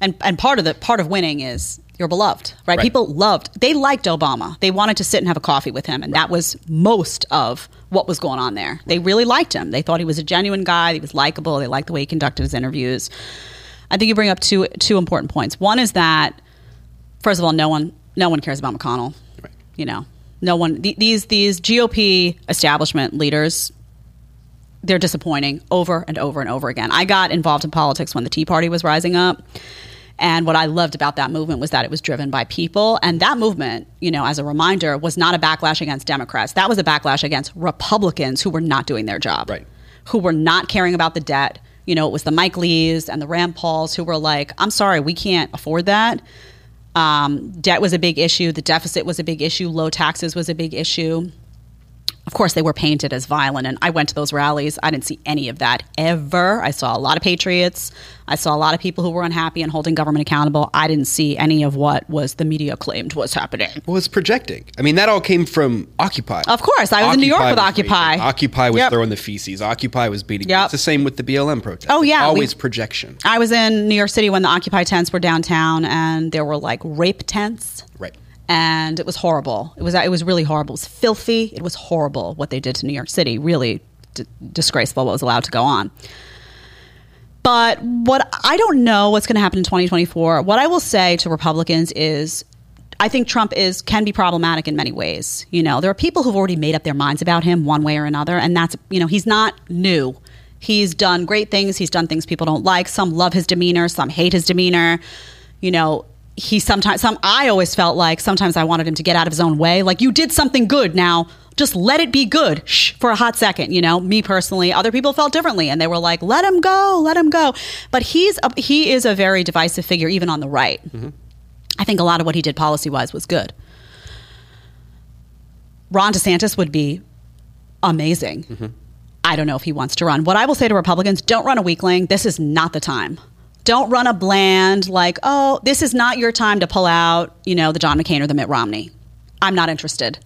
and and part of the part of winning is you're beloved, right?
Right.
People loved. They liked Obama. They wanted to sit and have a coffee with him, and that was most of what was going on there. They really liked him. They thought he was a genuine guy. He was likable. They liked the way he conducted his interviews. I think you bring up two two important points. One is that first of all, no one no one cares about McConnell.
Right.
You know, no one. th- These these GOP establishment leaders, they're disappointing over and over and over again. I got involved in politics when the Tea Party was rising up. And what I loved about that movement was that it was driven by people. And that movement, you know, as a reminder, was not a backlash against Democrats. That was a backlash against Republicans who were not doing their job
Right.
who were not caring about the debt. You know, it was the Mike Lees and the Rand Pauls who were like, I'm sorry, we can't afford that. Um, debt was a big issue. The deficit was a big issue. Low taxes was a big issue. Of course, they were painted as violent, and I went to those rallies. I didn't see any of that ever. I saw a lot of patriots. I saw a lot of people who were unhappy and holding government accountable. I didn't see any of what was the media claimed was happening.
Well, it's projecting. I mean, that all came from Occupy.
Of course, I was in New York with Occupy.
raging. Occupy was
Yep.
throwing the feces. Occupy was beating.
Yep.
It's the same with the BLM protest.
Oh,
It's
yeah, we-
always projection.
I was in New York City when the Occupy tents were downtown, and there were like rape tents.
Right.
And it was horrible. It was it was really horrible. It was filthy. It was horrible what they did to New York City. Really d- disgraceful what was allowed to go on. But what I don't know what's going to happen in 2024. What I will say to Republicans is I think Trump is can be problematic in many ways. You know, there are people who've already made up their minds about him one way or another and that's you know, he's not new. He's done great things, he's done things people don't like. Some love his demeanor, some hate his demeanor. You know, he sometimes some I always felt like sometimes I wanted him to get out of his own way. Like you did something good now. Just let it be good shh, for a hot second, you know. Me personally, other people felt differently, and they were like, "Let him go, let him go." But he's a, he is a very divisive figure, even on the right. Mm-hmm. I think a lot of what he did policy wise was good. Ron DeSantis would be amazing. Mm-hmm. I don't know if he wants to run. What I will say to Republicans don't run a weakling. This is not the time. Don't run a bland, like, oh, this is not your time to pull out, you know, the John McCain or the Mitt Romney. I'm not interested.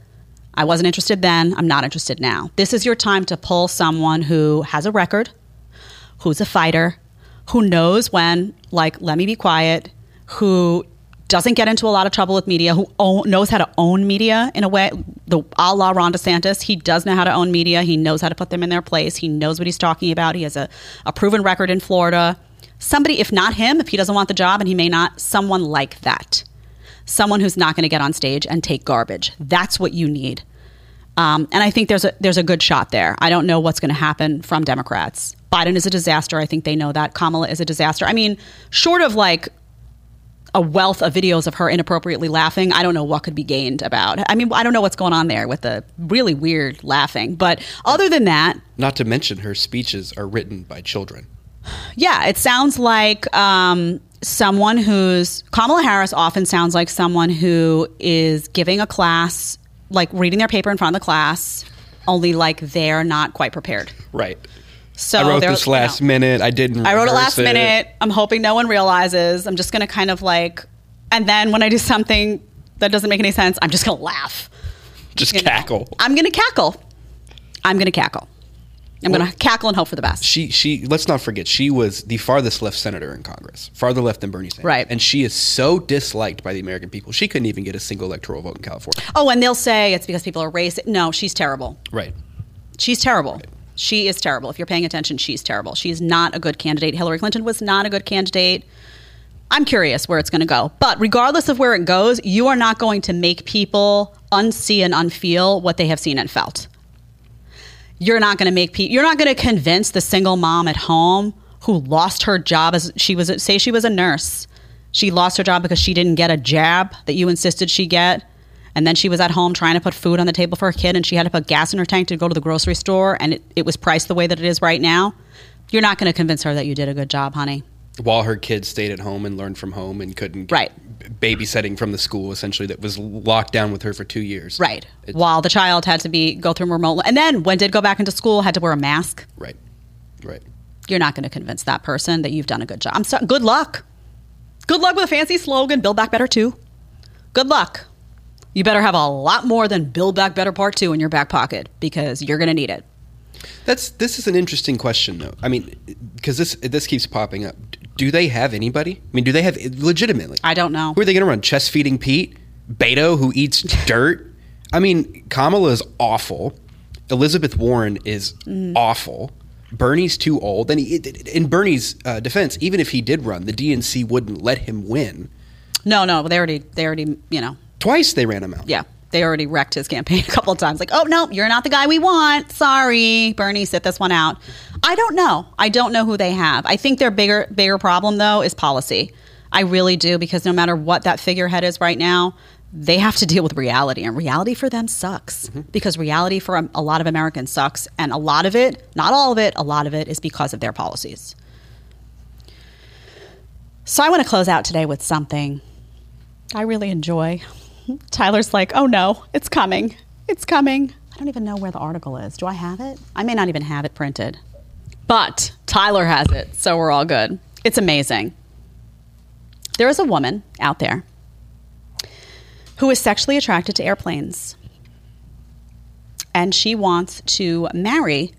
I wasn't interested then. I'm not interested now. This is your time to pull someone who has a record, who's a fighter, who knows when, like, let me be quiet, who doesn't get into a lot of trouble with media, who own, knows how to own media in a way, the a la Ron DeSantis. He does know how to own media. He knows how to put them in their place. He knows what he's talking about. He has a, a proven record in Florida. Somebody, if not him, if he doesn't want the job and he may not, someone like that. Someone who's not going to get on stage and take garbage. That's what you need. Um, and I think there's a there's a good shot there. I don't know what's going to happen from Democrats. Biden is a disaster. I think they know that. Kamala is a disaster. I mean, short of like a wealth of videos of her inappropriately laughing, I don't know what could be gained about. I mean, I don't know what's going on there with the really weird laughing. But other than that,
Not to mention her speeches are written by children.
Yeah, it sounds like um, someone who's Kamala Harris often sounds like someone who is giving a class, like reading their paper in front of the class, only like they're not quite prepared.
Right.
So
I wrote this
you
last
know,
minute. I didn't.
I wrote it last minute. I'm hoping no one realizes. I'm just going to kind of like, and then when I do something that doesn't make any sense, I'm just going to laugh.
Just
you know.
cackle.
I'm going to cackle. I'm going to cackle. I'm going to cackle and hope for the best.
She she. Let's not forget she was the farthest left senator in Congress, farther left than Bernie Sanders.
Right.
And she is so disliked by the American people. She couldn't even get a single electoral vote in California.
Oh, and they'll say it's because people are racist. No, she's terrible.
Right.
She's terrible. She is terrible. If you're paying attention, she's terrible. She's not a good candidate. Hillary Clinton was not a good candidate. I'm curious where it's going to go. But regardless of where it goes, you are not going to make people unsee and unfeel what they have seen and felt. You're not going to make people, you're not going to convince the single mom at home who lost her job as she was, say she was a nurse. She lost her job because she didn't get a jab that you insisted she get. And then she was at home trying to put food on the table for her kid and she had to put gas in her tank to go to the grocery store and it, it was priced the way that it is right now. You're not going to convince her that you did a good job, honey.
While her kids stayed at home and learned from home and couldn't get
Right.
Babysitting from the school essentially that was locked down with her for two years.
Right.
It's-
While the child had to be go through remote and then when did go back into school had to wear a mask.
Right. Right.
You're not going to convince that person that you've done a good job. I'm sorry. Good luck. Good luck with a fancy slogan, Build Back Better 2. Good luck. You better have a lot more than Build Back Better Part 2 in your back pocket because you're going to need it.
That's this is an interesting question though. I mean, because this this keeps popping up. Do they have anybody? I mean, do they have legitimately?
I don't know.
Who are they going to run? Chest feeding Pete, Beto, who eats dirt. I mean, Kamala is awful. Elizabeth Warren is
Mm.
awful. Bernie's too old. And he, in Bernie's uh, defense, even if he did run, the DNC wouldn't let him win.
No, no, they already, they already, you know,
Twice they ran him out.
yeah, they already wrecked his campaign a couple of times. Like, oh no, you're not the guy we want. Sorry, Bernie, sit this one out. I don't know. I don't know who they have. I think their bigger bigger problem though is policy. I really do because no matter what that figurehead is right now, they have to deal with reality, and reality for them sucks mm-hmm. because reality for a, a lot of Americans sucks, and a lot of it, not all of it, a lot of it is because of their policies. So I want to close out today with something I really enjoy. Tyler's like, oh no, it's coming. It's coming. I don't even know where the article is. Do I have it? I may not even have it printed. But Tyler has it, so we're all good. It's amazing. There is a woman out there who is sexually attracted to airplanes. And she wants to marry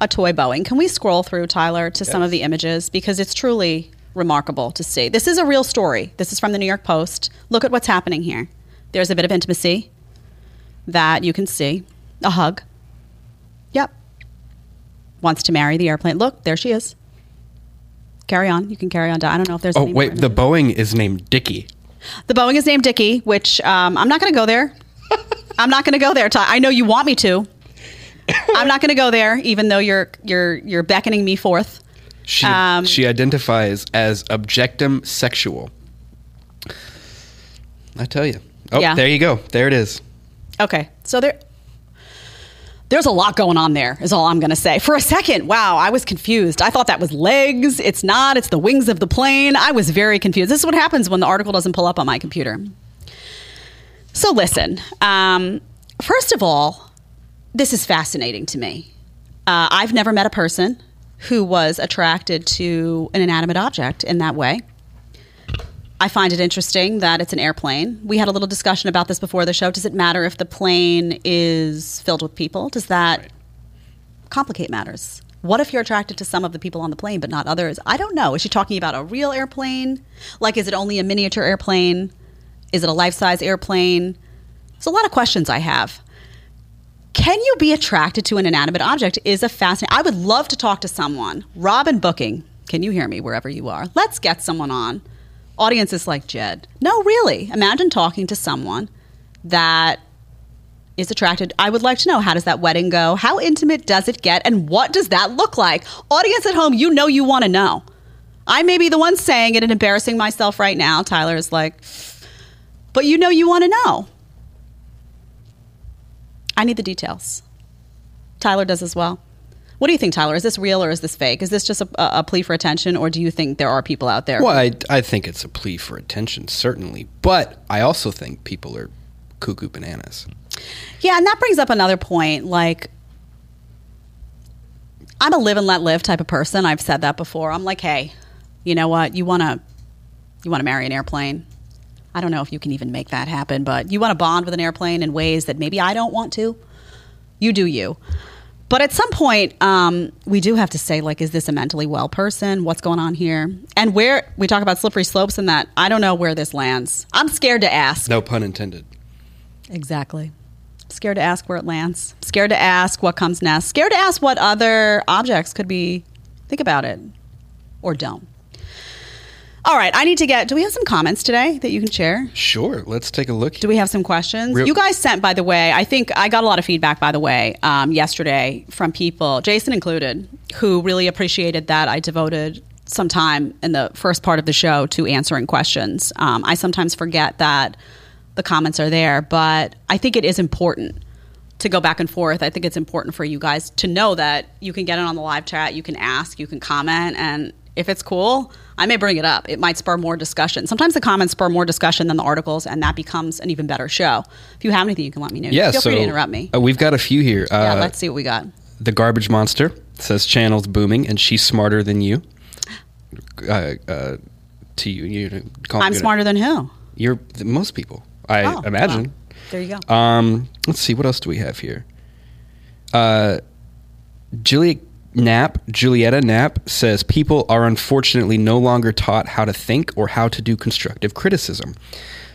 a toy Boeing. Can we scroll through, Tyler, to some of the images? Because it's truly remarkable to see. This is a real story. This is from the New York Post. Look at what's happening here. There's a bit of intimacy that you can see. A hug. Yep. Wants to marry the airplane. Look, there she is. Carry on. You can carry on. I don't know if there's.
Oh wait, the. Boeing is named Dickie.
The Boeing is named Dickie, which um, I'm not going to go there. I'm not going to go there. Ty. I know you want me to. I'm not going to go there, even though you're you're you're beckoning me forth.
She
Um,
she identifies as objectum sexual. I tell you. Oh,
Yeah.
there you go. There it is.
Okay, so there. There's a lot going on there, is all I'm going to say. For a second, wow, I was confused. I thought that was legs. It's not. It's the wings of the plane. I was very confused. This is what happens when the article doesn't pull up on my computer. So, listen. Um, first of all, this is fascinating to me. Uh, I've never met a person who was attracted to an inanimate object in that way. I find it interesting that it's an airplane. We had a little discussion about this before the show. Does it matter if the plane is filled with people? Does that complicate matters? What if you're attracted to some of the people on the plane but not others? I don't know. Is she talking about a real airplane? Like, is it only a miniature airplane? Is it a life size airplane? There's a lot of questions I have. Can you be attracted to an inanimate object? Is a fascinating. I would love to talk to someone. Robin Booking, can you hear me wherever you are? Let's get someone on. Audience is like Jed. No, really. Imagine talking to someone that is attracted. I would like to know how does that wedding go? How intimate does it get? And what does that look like? Audience at home, you know you want to know. I may be the one saying it and embarrassing myself right now. Tyler is like, but you know you want to know. I need the details. Tyler does as well. What do you think, Tyler? Is this real or is this fake? Is this just a, a plea for attention, or do you think there are people out there?
Well, I, I think it's a plea for attention, certainly. But I also think people are cuckoo bananas.
Yeah, and that brings up another point. Like, I'm a live and let live type of person. I've said that before. I'm like, hey, you know what? You want to you want to marry an airplane. I don't know if you can even make that happen, but you want to bond with an airplane in ways that maybe I don't want to. You do you. But at some point, um, we do have to say, like, is this a mentally well person? What's going on here? And where we talk about slippery slopes and that, I don't know where this lands. I'm scared to ask.
No pun intended.
Exactly. Scared to ask where it lands. Scared to ask what comes next. Scared to ask what other objects could be. Think about it. Or don't. All right, I need to get. Do we have some comments today that you can share?
Sure, let's take a look.
Do we have some questions?
Real-
you guys sent, by the way, I think I got a lot of feedback, by the way, um, yesterday from people, Jason included, who really appreciated that I devoted some time in the first part of the show to answering questions. Um, I sometimes forget that the comments are there, but I think it is important to go back and forth. I think it's important for you guys to know that you can get in on the live chat, you can ask, you can comment, and if it's cool, I may bring it up. It might spur more discussion. Sometimes the comments spur more discussion than the articles, and that becomes an even better show. If you have anything, you can let me know.
Yeah,
Feel
so
free to interrupt me.
uh, we've got a few here. Uh,
yeah, let's see what we got.
the garbage monster says channel's booming and she's smarter than you. Uh, uh, to you, you call
I'm smarter than who?
You're most people, I
Oh,
imagine.
well, there you go.
Um, let's see, what else do we have here? Uh, Juliet Knapp, Julietta Knapp says people are unfortunately no longer taught how to think or how to do constructive criticism.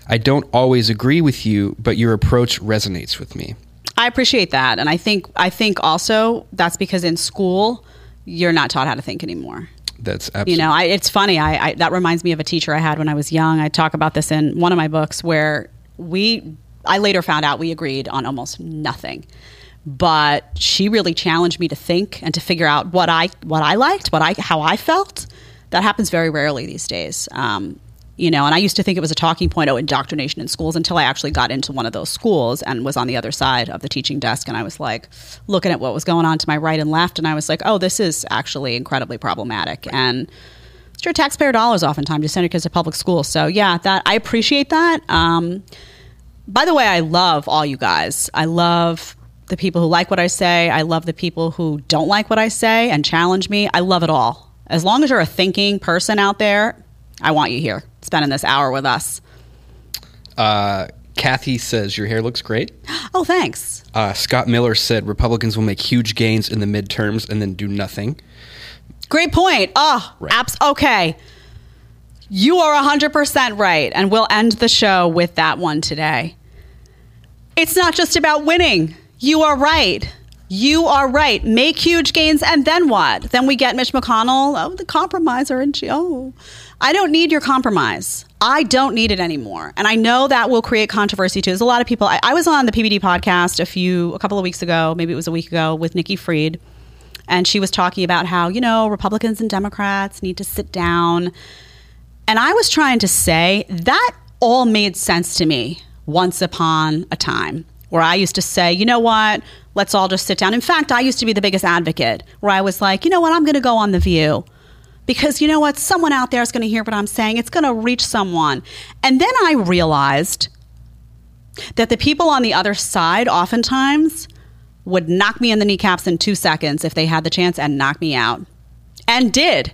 I don't always agree with you, but your approach resonates with me.
I appreciate that, and I think I think also that's because in school you're not taught how to think anymore.
That's absolutely
You know, I, it's funny. I, I that reminds me of a teacher I had when I was young. I talk about this in one of my books where we. I later found out we agreed on almost nothing, but she really challenged me to think and to figure out what I what I liked, what I how I felt. That happens very rarely these days. Um, you know, and I used to think it was a talking point, oh, indoctrination in schools, until I actually got into one of those schools and was on the other side of the teaching desk, and I was like looking at what was going on to my right and left, and I was like, oh, this is actually incredibly problematic, and it's your taxpayer dollars oftentimes to send your kids to public school. So yeah, that I appreciate that. Um, by the way, I love all you guys. I love the people who like what I say. I love the people who don't like what I say and challenge me. I love it all. As long as you're a thinking person out there, I want you here spending this hour with us.
Uh, Kathy says your hair looks great.
Oh, thanks.
Uh, Scott Miller said Republicans will make huge gains in the midterms and then do nothing.
Great point. Oh,
Right.
abs- okay. You are 100% right. And we'll end the show with that one today. It's not just about winning. You are right. You are right. Make huge gains, and then what? Then we get Mitch McConnell. Oh, the compromiser, and she. Oh, I don't need your compromise. I don't need it anymore, and I know that will create controversy too. There's a lot of people. I, I was on the PBD podcast a few, a couple of weeks ago, maybe it was a week ago, with Nikki Fried, and she was talking about how you know Republicans and Democrats need to sit down and I was trying to say that all made sense to me once upon a time where I used to say, you know what, let's all just sit down. In fact, I used to be the biggest advocate where I was like, you know what, I'm going to go on The View. Because you know what, someone out there is going to hear what I'm saying. It's going to reach someone. And then I realized that the people on the other side oftentimes would knock me in the kneecaps in two seconds if they had the chance and knock me out. And did.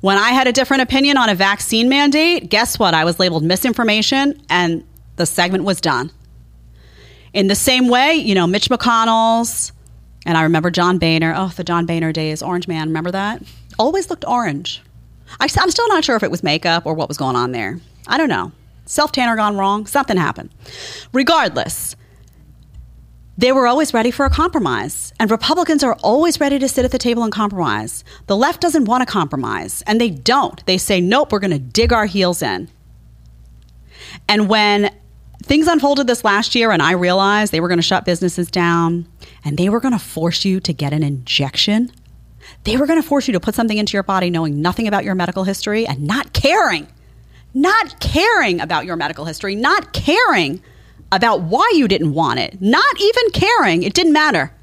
When I had a different opinion on a vaccine mandate, guess what? I was labeled misinformation and the segment was done. In the same way, you know, Mitch McConnell's, and I remember John Boehner. Oh, the John Boehner days. Orange Man, remember that? Always looked orange. I, am still not sure if it was makeup or what was going on there. I don't know. Self tanner gone wrong. Something happened. Regardless, they were always ready for a compromise. And Republicans are always ready to sit at the table and compromise. The left doesn't want to compromise, and they don't. They say, nope, we're going to dig our heels in. And when things unfolded this last year, and I realized they were going to shut businesses down and they were going to force you to get an injection, they were going to force you to put something into your body knowing nothing about your medical history and not caring, not caring about your medical history, not caring about why you didn't want it, not even caring. It didn't matter.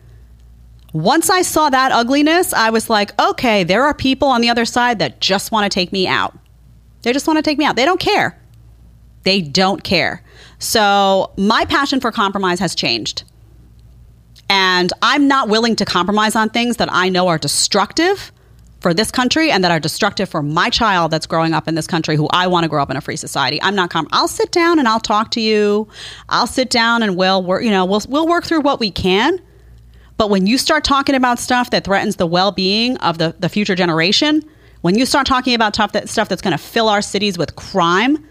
Once I saw that ugliness, I was like, okay, there are people on the other side that just want to take me out. They just want to take me out. They don't care. They don't care. So my passion for compromise has changed. And I'm not willing to compromise on things that I know are destructive for this country and that are destructive for my child that's growing up in this country who I want to grow up in a free society. I'm not com- I'll sit down and I'll talk to you. I'll sit down and we'll work, you know, we'll we'll work through what we can. But when you start talking about stuff that threatens the well-being of the, the future generation, when you start talking about that stuff that's going to fill our cities with crime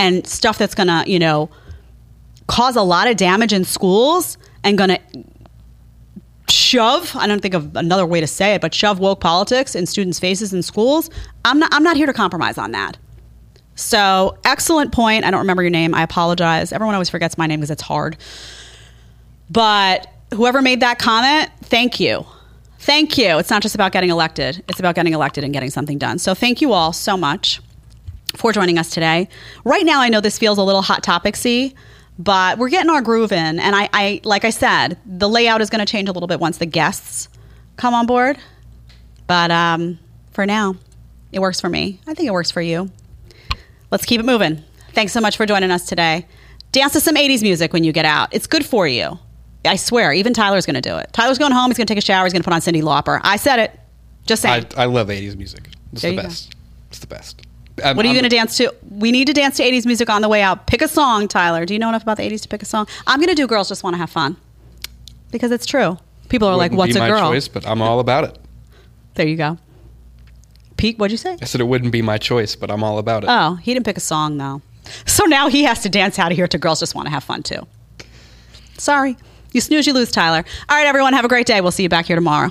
and stuff that's going to, you know, cause a lot of damage in schools and going to shove i don't think of another way to say it but shove woke politics in students faces in schools i'm not i'm not here to compromise on that. So excellent point. I don't remember your name. I apologize. Everyone always forgets my name because it's hard. But whoever made that comment thank you. Thank you. It's not just about getting elected. It's about getting elected and getting something done. So thank you all so much for joining us today right now i know this feels a little hot topicsy but we're getting our groove in and I, I like i said the layout is going to change a little bit once the guests come on board but um, for now it works for me i think it works for you let's keep it moving thanks so much for joining us today dance to some 80s music when you get out it's good for you I swear, even Tyler's going to do it. Tyler's going home. He's going to take a shower. He's going to put on Cyndi Lauper. I said it. Just saying.
I, I love 80s music. It's
There
the
you go.
best. It's the best. Um,
what are you going to dance to? We need to dance to 80s music on the way out. Pick a song, Tyler. Do you know enough about the 80s to pick a song? I'm going to do Girls Just Want to Have Fun because it's true. People are like,
wouldn't
what's
be
a
my
girl?
choice, but I'm all about it.
There you go. Pete, what'd you say?
I said it wouldn't be my choice, but I'm all about it.
Oh, he didn't pick a song though. So now he has to dance out of here to Girls Just Want to Have Fun too. Sorry. You snooze, you lose, Tyler. All right, everyone, have a great day. We'll see you back here tomorrow.